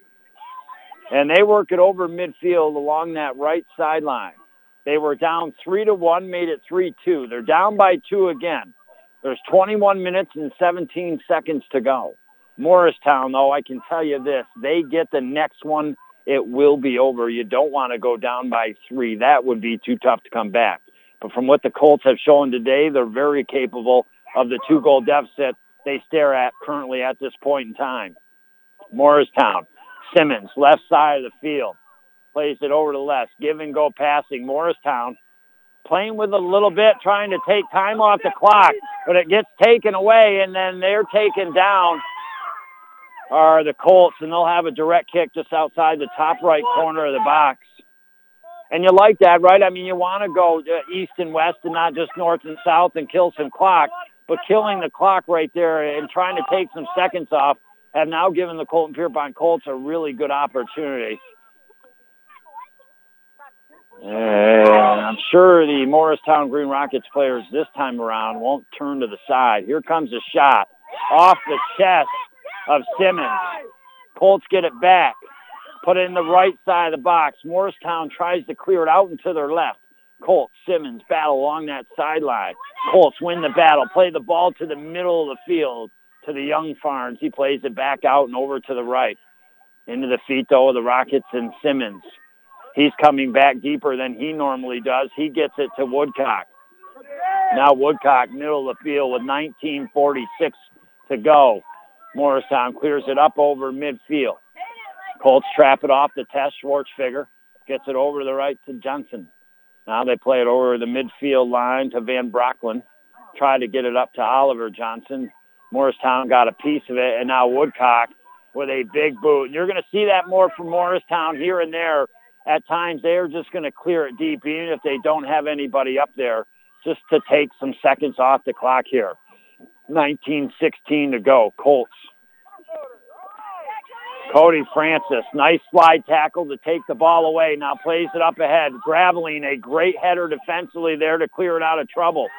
S2: And they work it over midfield along that right sideline. They were down 3 to 1, made it 3-2. They're down by 2 again. There's 21 minutes and 17 seconds to go. Morristown, though, I can tell you this. They get the next one, it will be over. You don't want to go down by three. That would be too tough to come back. But from what the Colts have shown today, they're very capable of the two-goal deficit they stare at currently at this point in time. Morristown, Simmons, left side of the field, plays it over to left, give and go passing. Morristown playing with a little bit, trying to take time off the clock, but it gets taken away, and then they're taken down are the Colts, and they'll have a direct kick just outside the top right corner of the box. And you like that, right? I mean, you want to go uh, east and west and not just north and south and kill some clock, but killing the clock right there and trying to take some seconds off have now given the Colton Pierrepont Colts a really good opportunity. And I'm sure the Morristown Green Rockets players this time around won't turn to the side. Here comes a shot off the chest of Simmons. Colts get it back. Put it in the right side of the box. Morristown tries to clear it out and to their left. Colts, Simmons battle along that sideline. Colts win the battle. Play the ball to the middle of the field to the young Farns. He plays it back out and over to the right. Into the feet, though, of the Rockets and Simmons. He's coming back deeper than he normally does. He gets it to Woodcock. Now Woodcock, middle of the field with 19.46 to go. Morristown clears it up over midfield. Colts trap it off the test. Schwartzfigger gets it over to the right to Johnson. Now they play it over the midfield line to Van Brocklin. Try to get it up to Oliver Johnson. Morristown got a piece of it, and now Woodcock with a big boot. And you're going to see that more from Morristown here and there. At times, they're just going to clear it deep, even if they don't have anybody up there, just to take some seconds off the clock here. 19-16 to go. Colts. Cody Francis, nice slide tackle to take the ball away. Now plays it up ahead. Graveline, a great header defensively there to clear it out of trouble.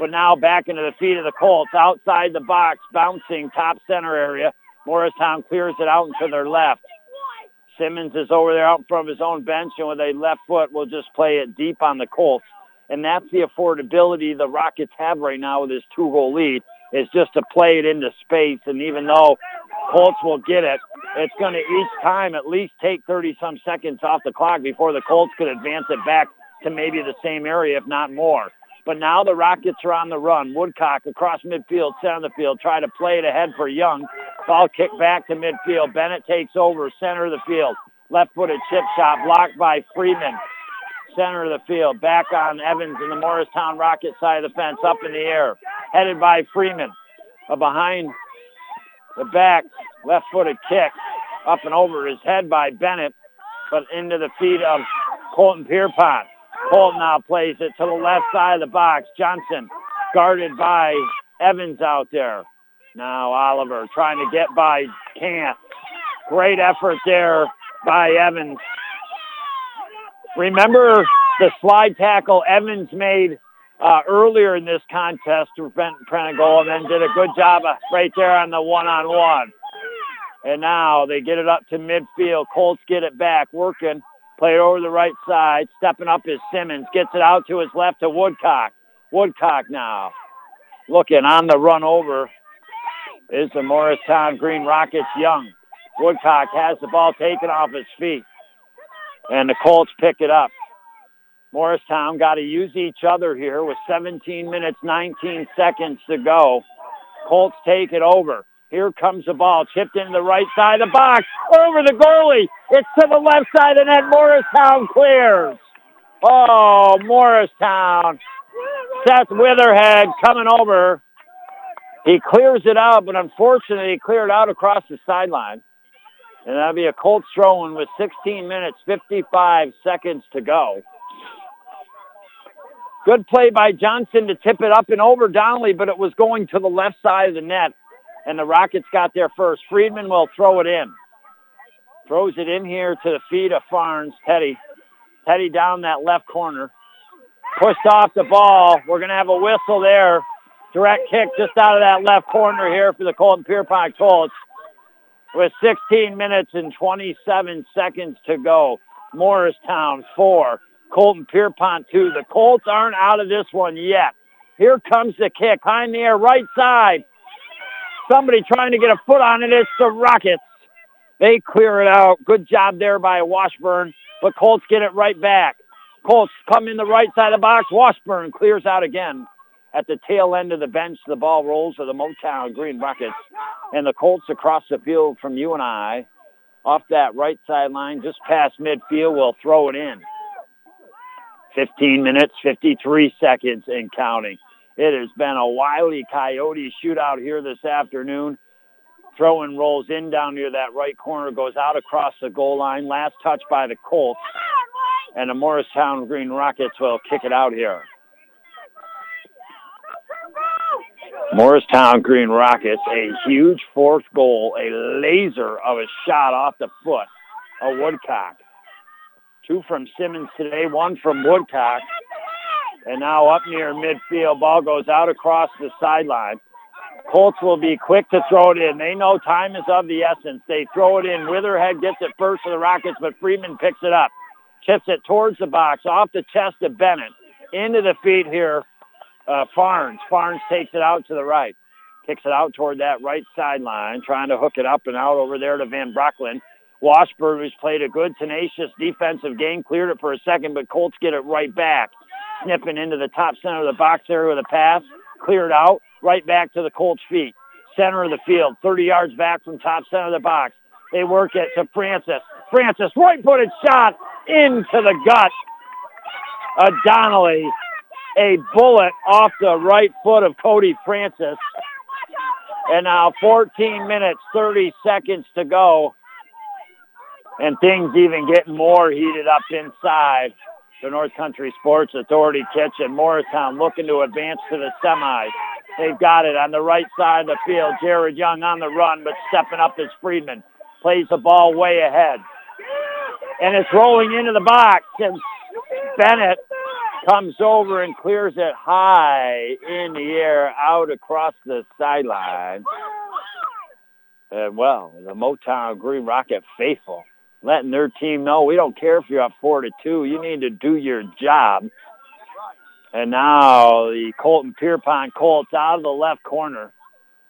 S2: but now back into the feet of the Colts, outside the box, bouncing top center area. Morristown clears it out into their left. Simmons is over there out in front of his own bench, and with a left foot, will just play it deep on the Colts. And that's the affordability the Rockets have right now with this two-goal lead, is just to play it into space. And even though Colts will get it, it's going to each time at least take 30-some seconds off the clock before the Colts could advance it back to maybe the same area, if not more. But now the Rockets are on the run. Woodcock across midfield, center of the field, try to play it ahead for Young. Ball kicked back to midfield. Bennett takes over, center of the field. Left-footed chip shot blocked by Freeman. Center of the field, back on Evans in the Morristown Rocket side of the fence, up in the air. Headed by Freeman. A behind the back, left-footed kick. Up and over his head by Bennett, but into the feet of Colton Pierrepont. Colton now plays it to the left side of the box. Johnson guarded by Evans out there. Now Oliver trying to get by Can't. Great effort there by Evans. Remember the slide tackle Evans made uh, earlier in this contest to prevent Prentice and then did a good job right there on the one-on-one. And now they get it up to midfield. Colts get it back, working. Play it over the right side. Stepping up is Simmons. Gets it out to his left to Woodcock. Woodcock now looking on the run over is the Morristown Green Rockets Young. Woodcock has the ball taken off his feet. And the Colts pick it up. Morristown got to use each other here with 17 minutes, 19 seconds to go. Colts take it over. Here comes the ball, chipped into the right side of the box, over the goalie. It's to the left side, and then Morristown clears. Oh, Morristown. Seth Witherhead coming over. He clears it out, but unfortunately, he cleared out across the sideline. And that'll be a Colts throw-in with 16 minutes, 55 seconds to go. Good play by Johnson to tip it up and over Donnelly, but it was going to the left side of the net and the Rockets got there first. Friedman will throw it in. Throws it in here to the feet of Farnes. Teddy. Teddy down that left corner. Pushed off the ball. We're going to have a whistle there. Direct kick just out of that left corner here for the Colton Pierrepont Colts. With 16 minutes and 27 seconds to go. Morristown 4. Colton Pierrepont too. The Colts aren't out of this one yet. Here comes the kick. High in the air, right side. Somebody trying to get a foot on it. It's the Rockets. They clear it out. Good job there by Washburn, but Colts get it right back. Colts come in the right side of the box. Washburn clears out again. At the tail end of the bench, the ball rolls to the Motown Green Rockets. And the Colts across the field from you and I, off that right sideline, just past midfield, will throw it in. 15 minutes, 53 seconds and counting. It has been a wily Coyote shootout here this afternoon. Throwing rolls in down near that right corner, goes out across the goal line. Last touch by the Colts. And the Morristown Green Rockets will kick it out here. Morristown Green Rockets, a huge fourth goal, a laser of a shot off the foot of Woodcock. Two from Simmons today, one from Woodcock. And now up near midfield, ball goes out across the sideline. Colts will be quick to throw it in. They know time is of the essence. They throw it in. Witherhead gets it first for the Rockets, but Freeman picks it up. Chips it towards the box, off the chest of Bennett. Into the feet here, uh, Farnes. Farnes takes it out to the right. Kicks it out toward that right sideline, trying to hook it up and out over there to Van Brocklin. Washburn, who's played a good, tenacious defensive game, cleared it for a second, but Colts get it right back snipping into the top center of the box area with a pass, cleared out, right back to the Colts' feet. Center of the field, 30 yards back from top center of the box. They work it to Francis. Francis, right-footed shot into the gut A Donnelly. A bullet off the right foot of Cody Francis. And now 14 minutes, 30 seconds to go. And things even getting more heated up inside the North Country Sports Authority kitchen. Morristown looking to advance to the semis. They've got it on the right side of the field. Jared Young on the run, but stepping up is Friedman. Plays the ball way ahead. And it's rolling into the box. And Bennett comes over and clears it high in the air out across the sideline. And well, the Motown Green Rocket faithful letting their team know we don't care if you're up four to two. You need to do your job. And now the Colton Pierrepont Colts out of the left corner.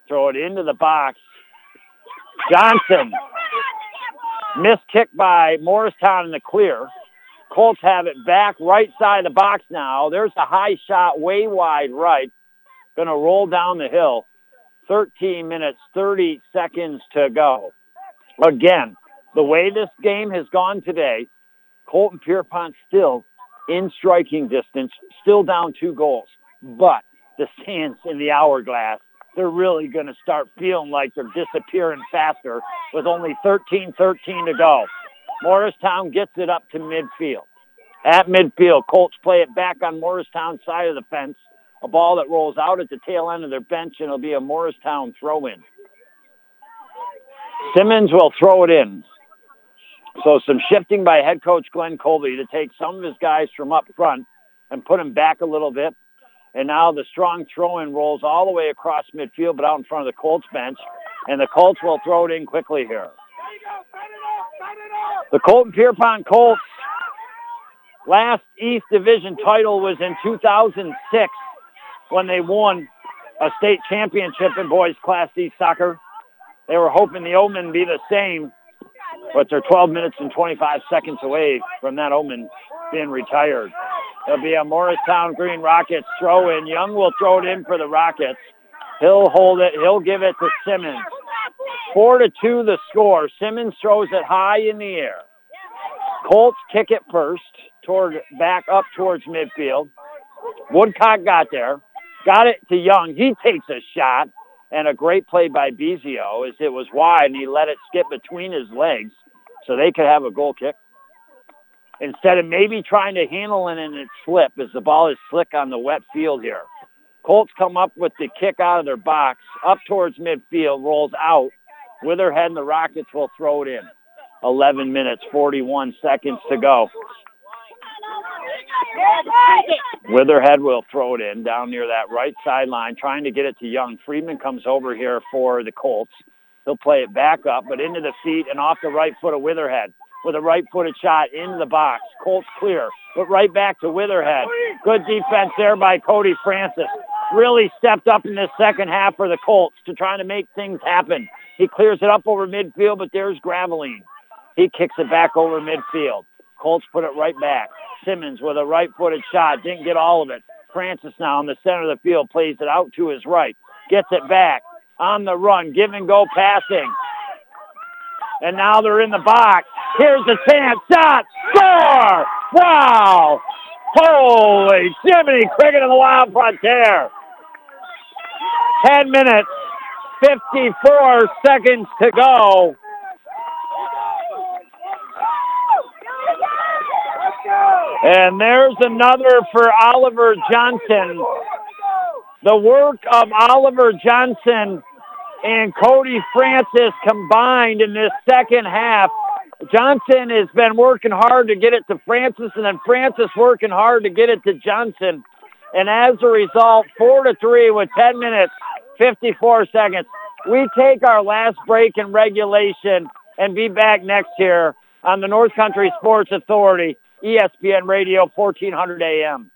S2: Throw it into the box. Johnson. Missed kick by Morristown in the clear. Colts have it back right side of the box now. There's a high shot way wide right. Going to roll down the hill. 13 minutes, 30 seconds to go. Again, the way this game has gone today, Colton Pierrepont still in striking distance, still down two goals. But the sands in the hourglass, they're really going to start feeling like they're disappearing faster with only 13-13 to go. Morristown gets it up to midfield. At midfield, Colts play it back on Morristown side of the fence. A ball that rolls out at the tail end of their bench, and it'll be a Morristown throw-in. Simmons will throw it in. So some shifting by head coach Glenn Colby to take some of his guys from up front and put them back a little bit. And now the strong throw-in rolls all the way across midfield, but out in front of the Colts bench. And the Colts will throw it in quickly here. The Colton Pierrepont Colts last East Division title was in 2006 when they won a state championship in boys Class D soccer. They were hoping the Omen be the same, but they're 12 minutes and 25 seconds away from that Omen being retired. There'll be a Morristown Green Rockets throw in. Young will throw it in for the Rockets. He'll hold it. He'll give it to Simmons. Four to two the score. Simmons throws it high in the air. Colts kick it first toward back up towards midfield. Woodcock got there, got it to Young. He takes a shot, and a great play by Bezio as it was wide, and he let it skip between his legs so they could have a goal kick. Instead of maybe trying to handle it and it slip as the ball is slick on the wet field here. Colts come up with the kick out of their box, up towards midfield, rolls out. Witherhead and the Rockets will throw it in. 11 minutes, 41 seconds to go. Witherhead will throw it in down near that right sideline, trying to get it to Young. Friedman comes over here for the Colts. He'll play it back up, but into the feet and off the right foot of Witherhead with a right-footed shot into the box. Colts clear, but right back to Witherhead. Good defense there by Cody Francis. Really stepped up in this second half for the Colts to try to make things happen. He clears it up over midfield, but there's Graveline. He kicks it back over midfield. Colts put it right back. Simmons with a right-footed shot. Didn't get all of it. Francis now in the center of the field plays it out to his right. Gets it back on the run. Give and go passing. And now they're in the box. Here's the chance. Shot. Score. Wow. Holy Jiminy Cricket in the Wild Frontier. 10 minutes, 54 seconds to go. And there's another for Oliver Johnson. The work of Oliver Johnson and Cody Francis combined in this second half. Johnson has been working hard to get it to Francis, and then Francis working hard to get it to Johnson. And as a result, four to three with 10 minutes, 54 seconds. We take our last break in regulation and be back next year on the North Country Sports Authority ESPN Radio 1400 AM.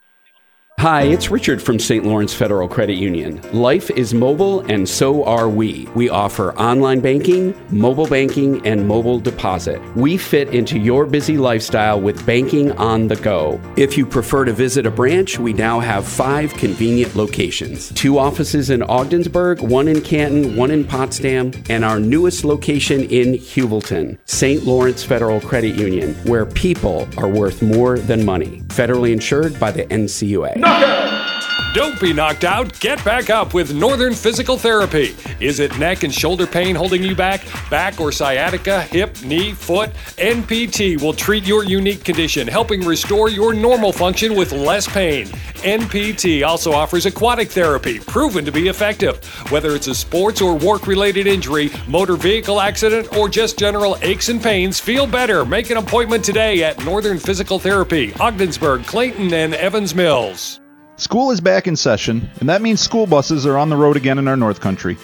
S7: Hi, it's Richard from St. Lawrence Federal Credit Union. Life is mobile and so are we. We offer online banking, mobile banking, and mobile deposit. We fit into your busy lifestyle with banking on the go. If you prefer to visit a branch, we now have five convenient locations two offices in Ogdensburg, one in Canton, one in Potsdam, and our newest location in Heuvelton, St. Lawrence Federal Credit Union, where people are worth more than money. Federally insured by the NCUA. Rocker!
S1: Don't be knocked out. Get back up with Northern Physical Therapy. Is it neck and shoulder pain holding you back? Back or sciatica, hip, knee, foot? NPT will treat your unique condition, helping restore your normal function with less pain. NPT also offers aquatic therapy, proven to be effective. Whether it's a sports or work related injury, motor vehicle accident, or just general aches and pains, feel better. Make an appointment today at Northern Physical Therapy, Ogdensburg, Clayton, and Evans Mills.
S3: School is back in session, and that means school buses are on the road again in our North Country.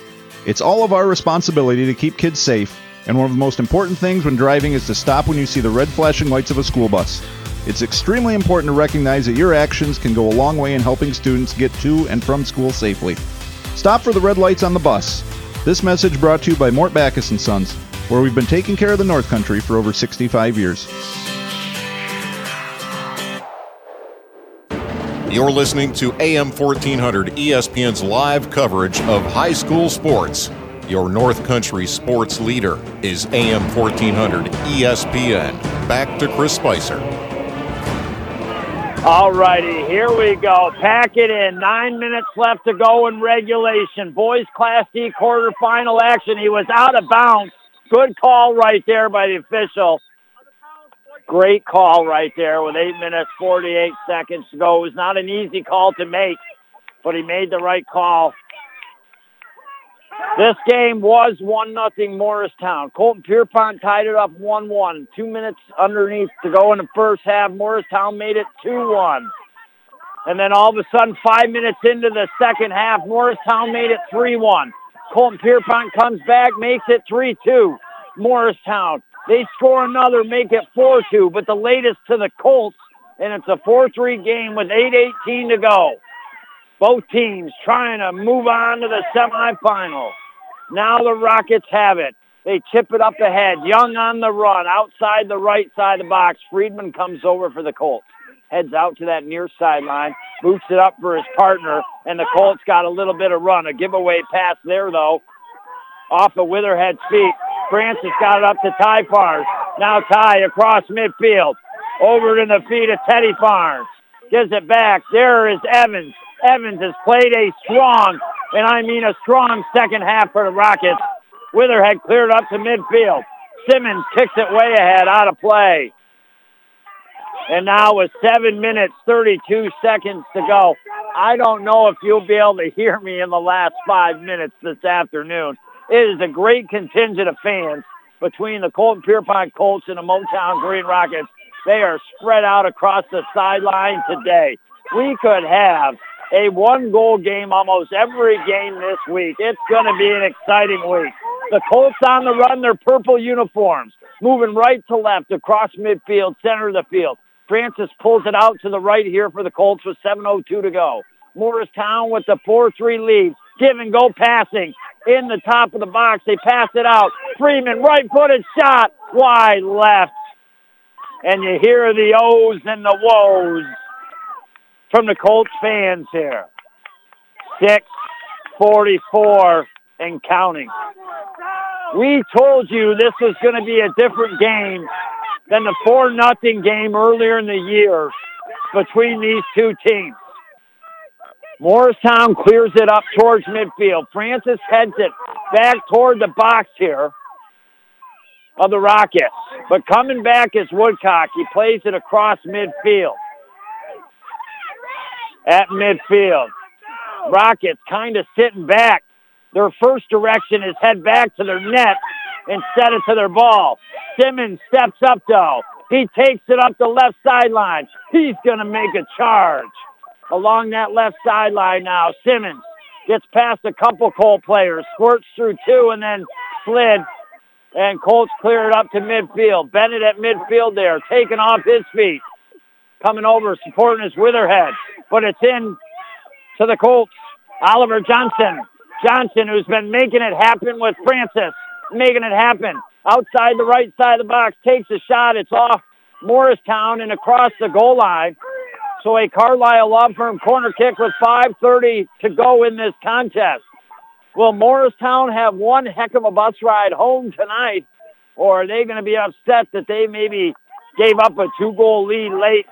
S3: It's all of our responsibility to keep kids safe, and one of the most important things when driving is to stop when you see the red flashing lights of a school bus. It's extremely important to recognize that your actions can go a long way in helping students get to and from school safely. Stop for the red lights on the bus. This message brought to you by Mort Backus and Sons, where we've been taking care of the North Country for over 65 years.
S5: You're listening to AM 1400 ESPN's live coverage of high school sports. Your North Country sports leader is AM 1400 ESPN. Back to Chris Spicer.
S2: All righty, here we go. Pack it in. Nine minutes left to go in regulation. Boys Class D quarterfinal action. He was out of bounds. Good call right there by the official. Great call right there with 8 minutes, 48 seconds to go. It was not an easy call to make, but he made the right call. This game was 1 nothing Morristown. Colton Pierrepont tied it up 1-1. Two minutes underneath to go in the first half. Morristown made it 2-1. And then all of a sudden, five minutes into the second half, Morristown made it 3-1. Colton Pierrepont comes back, makes it 3-2. Morristown they score another, make it 4-2, but the latest to the Colts, and it's a 4-3 game with 8.18 to go. Both teams trying to move on to the semifinal. Now the Rockets have it. They chip it up ahead. Young on the run, outside the right side of the box. Friedman comes over for the Colts. Heads out to that near sideline, boots it up for his partner, and the Colts got a little bit of run. A giveaway pass there, though, off of Witherhead's feet. Francis got it up to Ty Farnes. Now Ty across midfield. Over to the feet of Teddy Farnes. Gives it back. There is Evans. Evans has played a strong, and I mean a strong second half for the Rockets. Witherhead cleared up to midfield. Simmons kicks it way ahead, out of play. And now with 7 minutes, 32 seconds to go. I don't know if you'll be able to hear me in the last five minutes this afternoon. It is a great contingent of fans between the Colton Pierrepont Colts and the Motown Green Rockets. They are spread out across the sideline today. We could have a one-goal game almost every game this week. It's going to be an exciting week. The Colts on the run, their purple uniforms, moving right to left across midfield, center of the field. Francis pulls it out to the right here for the Colts with 7.02 to go. Morristown with the 4-3 lead. Give and go passing in the top of the box. They pass it out. Freeman, right-footed shot, wide left. And you hear the O's and the woes from the Colts fans here. 644 and counting. We told you this was going to be a different game than the 4 nothing game earlier in the year between these two teams. Morristown clears it up towards midfield. Francis heads it back toward the box here of the Rockets. But coming back is Woodcock. He plays it across midfield. At midfield. Rockets kind of sitting back. Their first direction is head back to their net instead of to their ball. Simmons steps up though. He takes it up the left sideline. He's going to make a charge along that left sideline now. Simmons gets past a couple Colt players, squirts through two, and then slid. And Colts clear it up to midfield. Bennett at midfield there, taking off his feet. Coming over, supporting his Witherhead. But it's in to the Colts. Oliver Johnson. Johnson, who's been making it happen with Francis. Making it happen. Outside the right side of the box, takes a shot. It's off Morristown and across the goal line. So a Carlisle Law Firm corner kick with 5.30 to go in this contest. Will Morristown have one heck of a bus ride home tonight, or are they going to be upset that they maybe gave up a two-goal lead late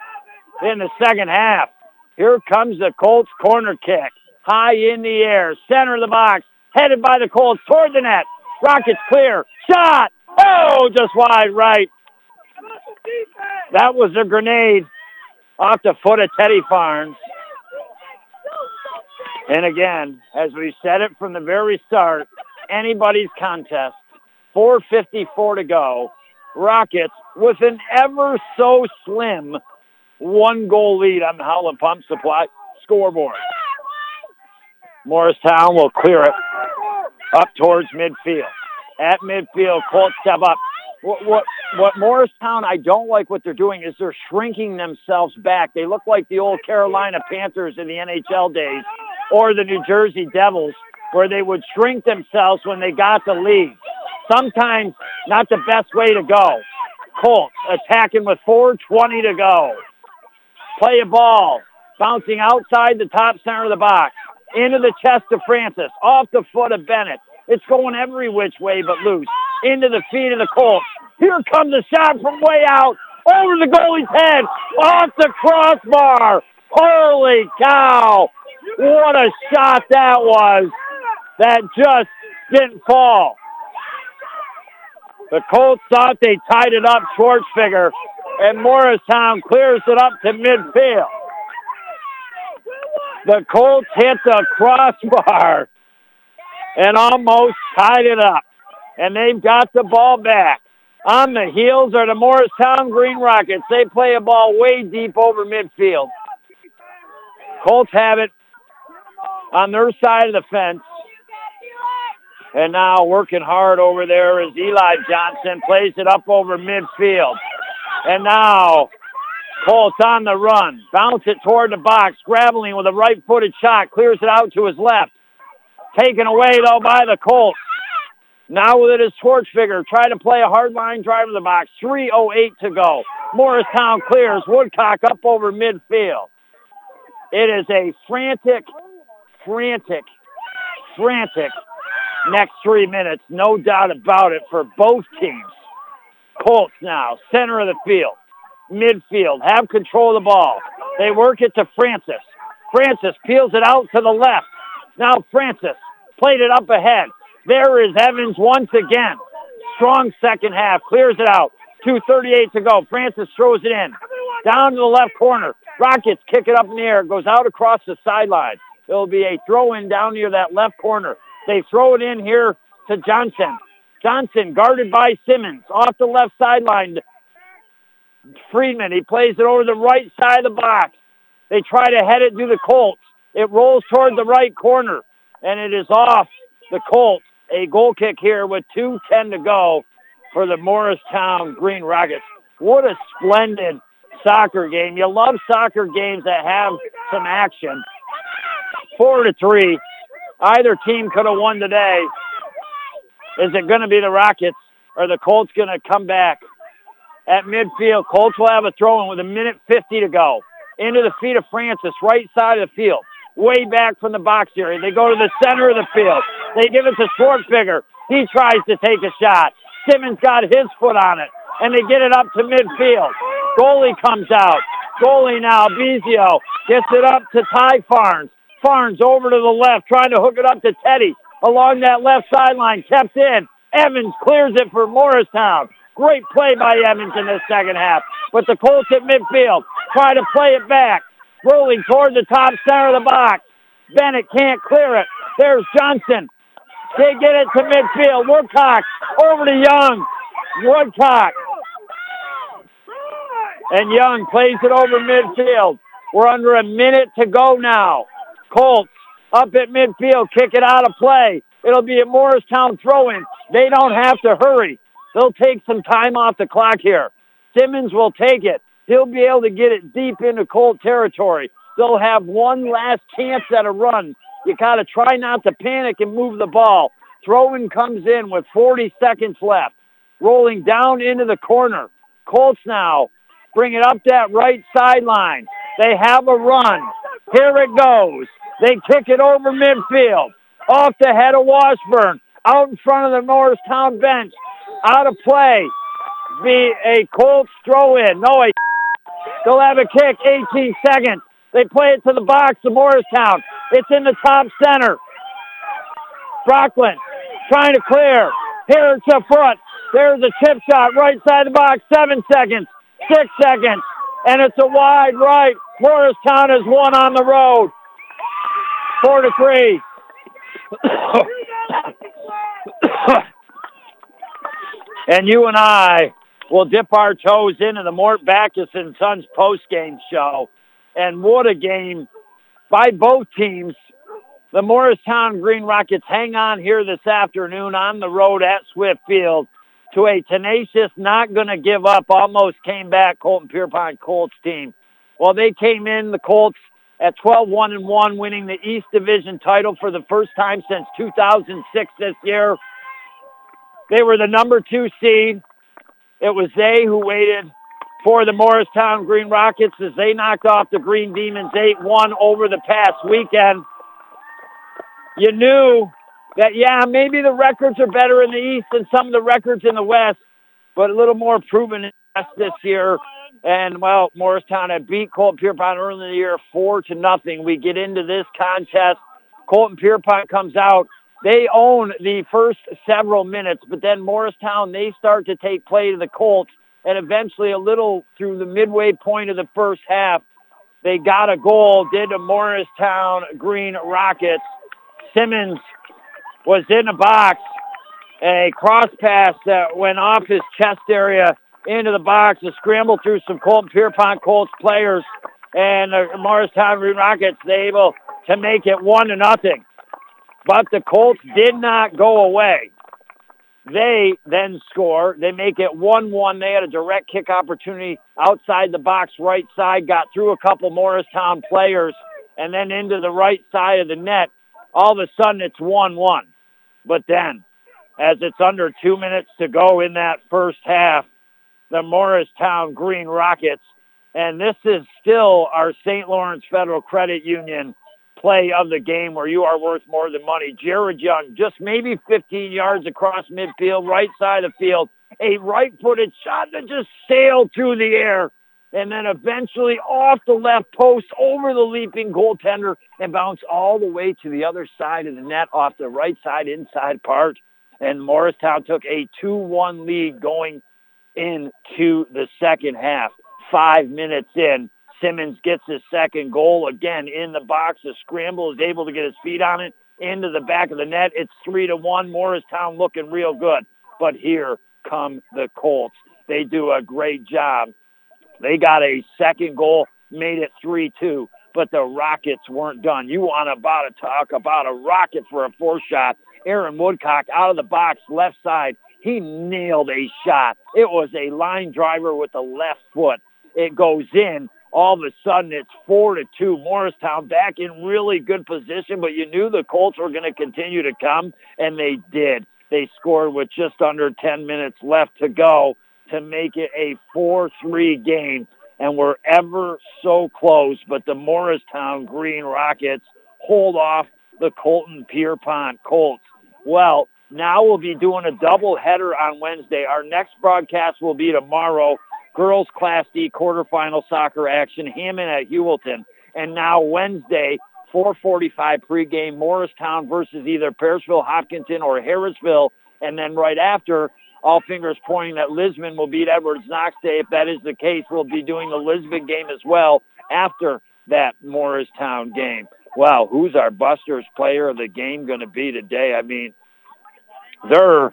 S2: in the second half? Here comes the Colts corner kick. High in the air. Center of the box. Headed by the Colts toward the net. Rockets clear. Shot. Oh, just wide right. That was a grenade off the foot of Teddy Farnes. And again, as we said it from the very start, anybody's contest. 4.54 to go. Rockets with an ever so slim one goal lead on the Howland Pump Supply scoreboard. Morristown will clear it up towards midfield. At midfield, Colts step up. What, what, what Morristown, I don't like what they're doing is they're shrinking themselves back. They look like the old Carolina Panthers in the NHL days or the New Jersey Devils where they would shrink themselves when they got the lead. Sometimes not the best way to go. Colts attacking with 4.20 to go. Play a ball, bouncing outside the top center of the box, into the chest of Francis, off the foot of Bennett. It's going every which way but loose. Into the feet of the Colts. Here comes a shot from way out, over the goalie's head, off the crossbar. Holy cow! What a shot that was. That just didn't fall. The Colts thought they tied it up Schwartzfigger, and Morristown clears it up to midfield. The Colts hit the crossbar and almost tied it up. And they've got the ball back. On the heels are the Morristown Green Rockets. They play a ball way deep over midfield. Colts have it on their side of the fence. And now working hard over there is Eli Johnson. Plays it up over midfield. And now Colts on the run. Bounce it toward the box. Graveline with a right-footed shot. Clears it out to his left. Taken away, though, by the Colts. Now with it is figure, Try to play a hard line drive to the box. 3.08 to go. Morristown clears. Woodcock up over midfield. It is a frantic, frantic, frantic next three minutes. No doubt about it for both teams. Colts now, center of the field, midfield, have control of the ball. They work it to Francis. Francis peels it out to the left. Now Francis played it up ahead. There is Evans once again. Strong second half, clears it out. 2.38 to go. Francis throws it in. Down to the left corner. Rockets kick it up in the air. Goes out across the sideline. It'll be a throw in down near that left corner. They throw it in here to Johnson. Johnson guarded by Simmons off the left sideline. Friedman, he plays it over the right side of the box. They try to head it to the Colts. It rolls toward the right corner, and it is off the Colts. A goal kick here with 2.10 to go for the Morristown Green Rockets. What a splendid soccer game. You love soccer games that have some action. Four to three. Either team could have won today. Is it going to be the Rockets or the Colts going to come back? At midfield, Colts will have a throw in with a minute 50 to go. Into the feet of Francis, right side of the field. Way back from the box area. They go to the center of the field. They give it to Schwartzfigger. He tries to take a shot. Simmons got his foot on it, and they get it up to midfield. Goalie comes out. Goalie now, Bezio, gets it up to Ty Farnes. Farnes over to the left, trying to hook it up to Teddy along that left sideline, kept in. Evans clears it for Morristown. Great play by Evans in this second half. But the Colts at midfield try to play it back. Rolling toward the top center of the box. Bennett can't clear it. There's Johnson. They get it to midfield. Woodcock over to Young. Woodcock. And Young plays it over midfield. We're under a minute to go now. Colts up at midfield, kick it out of play. It'll be a Morristown throw-in. They don't have to hurry. They'll take some time off the clock here. Simmons will take it. He'll be able to get it deep into Colt territory. They'll have one last chance at a run. You got to try not to panic and move the ball. Throw-in comes in with 40 seconds left. Rolling down into the corner. Colts now bring it up that right sideline. They have a run. Here it goes. They kick it over midfield. Off the head of Washburn. Out in front of the Morristown bench. Out of play. Be a Colts throw in. No, a they'll have a kick. 18 seconds. They play it to the box to Morristown. It's in the top center. Brocklin trying to clear. Here's the front. There's a chip shot right side of the box. Seven seconds. Six seconds. And it's a wide right. Morristown is one on the road. Four to three. and you and I will dip our toes into the Mort Backus and Sons post-game show. And what a game by both teams. The Morristown Green Rockets hang on here this afternoon on the road at Swift Field to a tenacious, not going to give up, almost came back Colton Pierrepont Colts team. Well, they came in, the Colts, at 12-1 and 1, winning the East Division title for the first time since 2006 this year. They were the number two seed. It was they who waited for the Morristown Green Rockets as they knocked off the Green Demons 8-1 over the past weekend. You knew that, yeah, maybe the records are better in the East than some of the records in the West, but a little more proven in the West this year. And, well, Morristown had beat Colton Pierrepont early in the year 4 to nothing. We get into this contest. Colton Pierrepont comes out. They own the first several minutes, but then Morristown, they start to take play to the Colts. And eventually, a little through the midway point of the first half, they got a goal, did the Morristown Green Rockets. Simmons was in the box. A cross pass that went off his chest area into the box, a scramble through some Colton Pierrepont Colts players, and the Morristown Green Rockets, they able to make it one to nothing. But the Colts did not go away. They then score. They make it 1-1. They had a direct kick opportunity outside the box right side, got through a couple Morristown players, and then into the right side of the net. All of a sudden, it's 1-1. But then, as it's under two minutes to go in that first half, the Morristown Green Rockets, and this is still our St. Lawrence Federal Credit Union play of the game where you are worth more than money. Jared Young, just maybe 15 yards across midfield, right side of the field, a right-footed shot that just sailed through the air and then eventually off the left post over the leaping goaltender and bounced all the way to the other side of the net off the right side inside part. And Morristown took a 2-1 lead going into the second half. Five minutes in, Simmons gets his second goal again in the box. The scramble is able to get his feet on it into the back of the net. It's three to one. Morristown looking real good. But here come the Colts. They do a great job. They got a second goal, made it 3-2, but the Rockets weren't done. You want about to talk about a rocket for a fourth shot. Aaron Woodcock out of the box, left side. He nailed a shot. It was a line driver with the left foot. It goes in all of a sudden it's four to two. Morristown back in really good position, but you knew the Colts were going to continue to come, and they did. They scored with just under 10 minutes left to go to make it a 4-3 game, and we're ever so close, but the Morristown Green Rockets hold off the Colton Pierrepont Colts. Well, now we'll be doing a double header on Wednesday. Our next broadcast will be tomorrow girls Class D quarterfinal soccer action, Hammond at Heuvelton. And now Wednesday, 445 pregame, Morristown versus either Parishville, Hopkinton, or Harrisville. And then right after, all fingers pointing that Lisbon will beat Edwards Knox Day. If that is the case, we'll be doing the Lisbon game as well after that Morristown game. Wow, who's our Busters player of the game going to be today? I mean, they're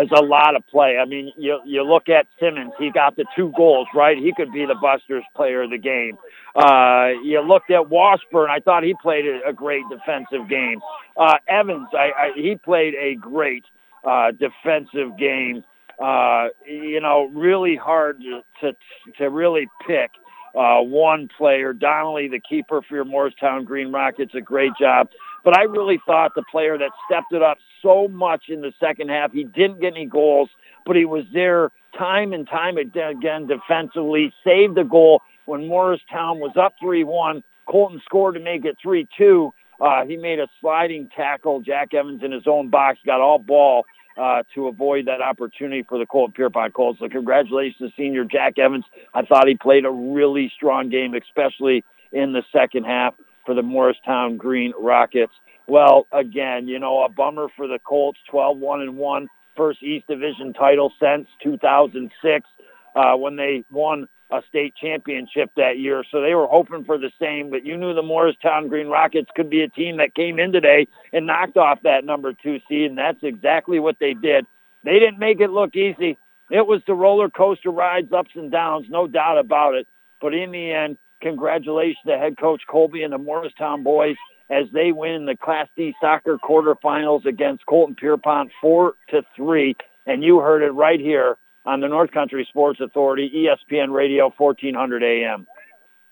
S2: is a lot of play. I mean, you you look at Simmons, he got the two goals, right? He could be the Busters player of the game. Uh, you looked at Washburn, I thought he played a, a great defensive game. Uh, Evans, I, I, he played a great uh, defensive game. Uh, you know, really hard to, to, to really pick uh, one player. Donnelly, the keeper for your Morristown Green Rockets, a great job. But I really thought the player that stepped it up so much in the second half, he didn't get any goals, but he was there time and time again defensively, saved the goal when Morristown was up 3-1. Colton scored to make it 3-2. Uh, he made a sliding tackle. Jack Evans in his own box got all ball uh, to avoid that opportunity for the Colton Pierrepont Colts. So congratulations to senior Jack Evans. I thought he played a really strong game, especially in the second half for the Morristown Green Rockets. Well, again, you know, a bummer for the Colts, 12-1 and 1, first East Division title since 2006 uh, when they won a state championship that year. So they were hoping for the same, but you knew the Morristown Green Rockets could be a team that came in today and knocked off that number two seed, and that's exactly what they did. They didn't make it look easy. It was the roller coaster rides, ups and downs, no doubt about it. But in the end, congratulations to head coach Colby and the Morristown boys as they win the Class D soccer quarterfinals against Colton Pierrepont four to three. And you heard it right here on the North Country Sports Authority, ESPN Radio, 1400 AM.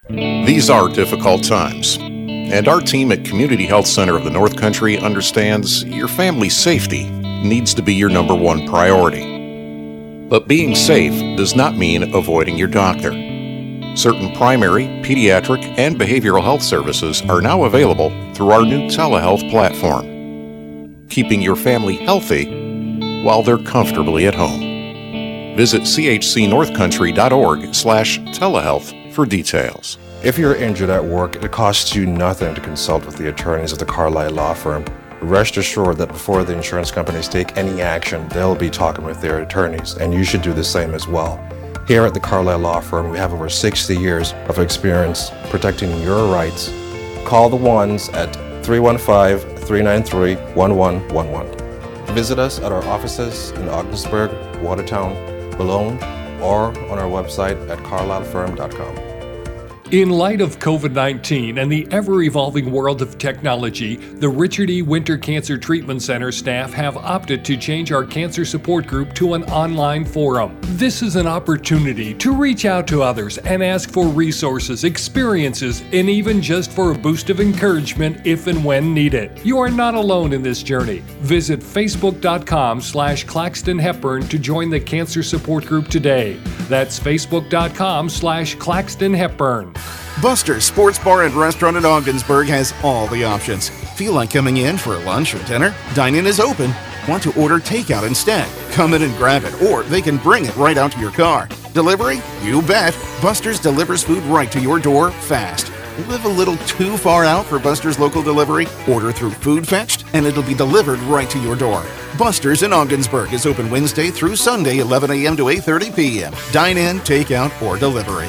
S5: These are difficult times, and our team at Community Health Center of the North Country understands your family's safety needs to be your number one priority. But being safe does not mean avoiding your doctor. Certain primary, pediatric, and behavioral health services are now available through our new telehealth platform, keeping your family healthy while they're comfortably at home. Visit chcnorthcountry.org slash telehealth for details.
S16: If you're injured at work, it costs you nothing to consult with the attorneys of the Carlisle Law Firm. Rest assured that before the insurance companies take any action, they'll be talking with their attorneys, and you should do the same as well. Here at the Carlisle Law Firm, we have over 60 years of experience protecting your rights. Call the ones at 315 393 1111. Visit us at our offices in Ogdensburg, Watertown, Boulogne, or on our website at carlislefirm.com.
S1: In light of COVID 19 and the ever evolving world of technology, the Richard E. Winter Cancer Treatment Center staff have opted to change our cancer support group to an online forum. This is an opportunity to reach out to others and ask for resources, experiences, and even just for a boost of encouragement if and when needed. You are not alone in this journey. Visit facebook.com slash Claxton Hepburn to join the cancer support group today. That's facebook.com slash Claxton Hepburn.
S6: Buster's Sports Bar and Restaurant in Ogdensburg has all the options. Feel like coming in for lunch or dinner? Dine-in is open. Want to order takeout instead? Come in and grab it, or they can bring it right out to your car. Delivery? You bet. Buster's delivers food right to your door fast. Live a little too far out for Buster's local delivery? Order through Food Fetched, and it'll be delivered right to your door. Buster's in Ogdensburg is open Wednesday through Sunday, 11 a.m. to 8:30 p.m. Dine in, takeout, or delivery.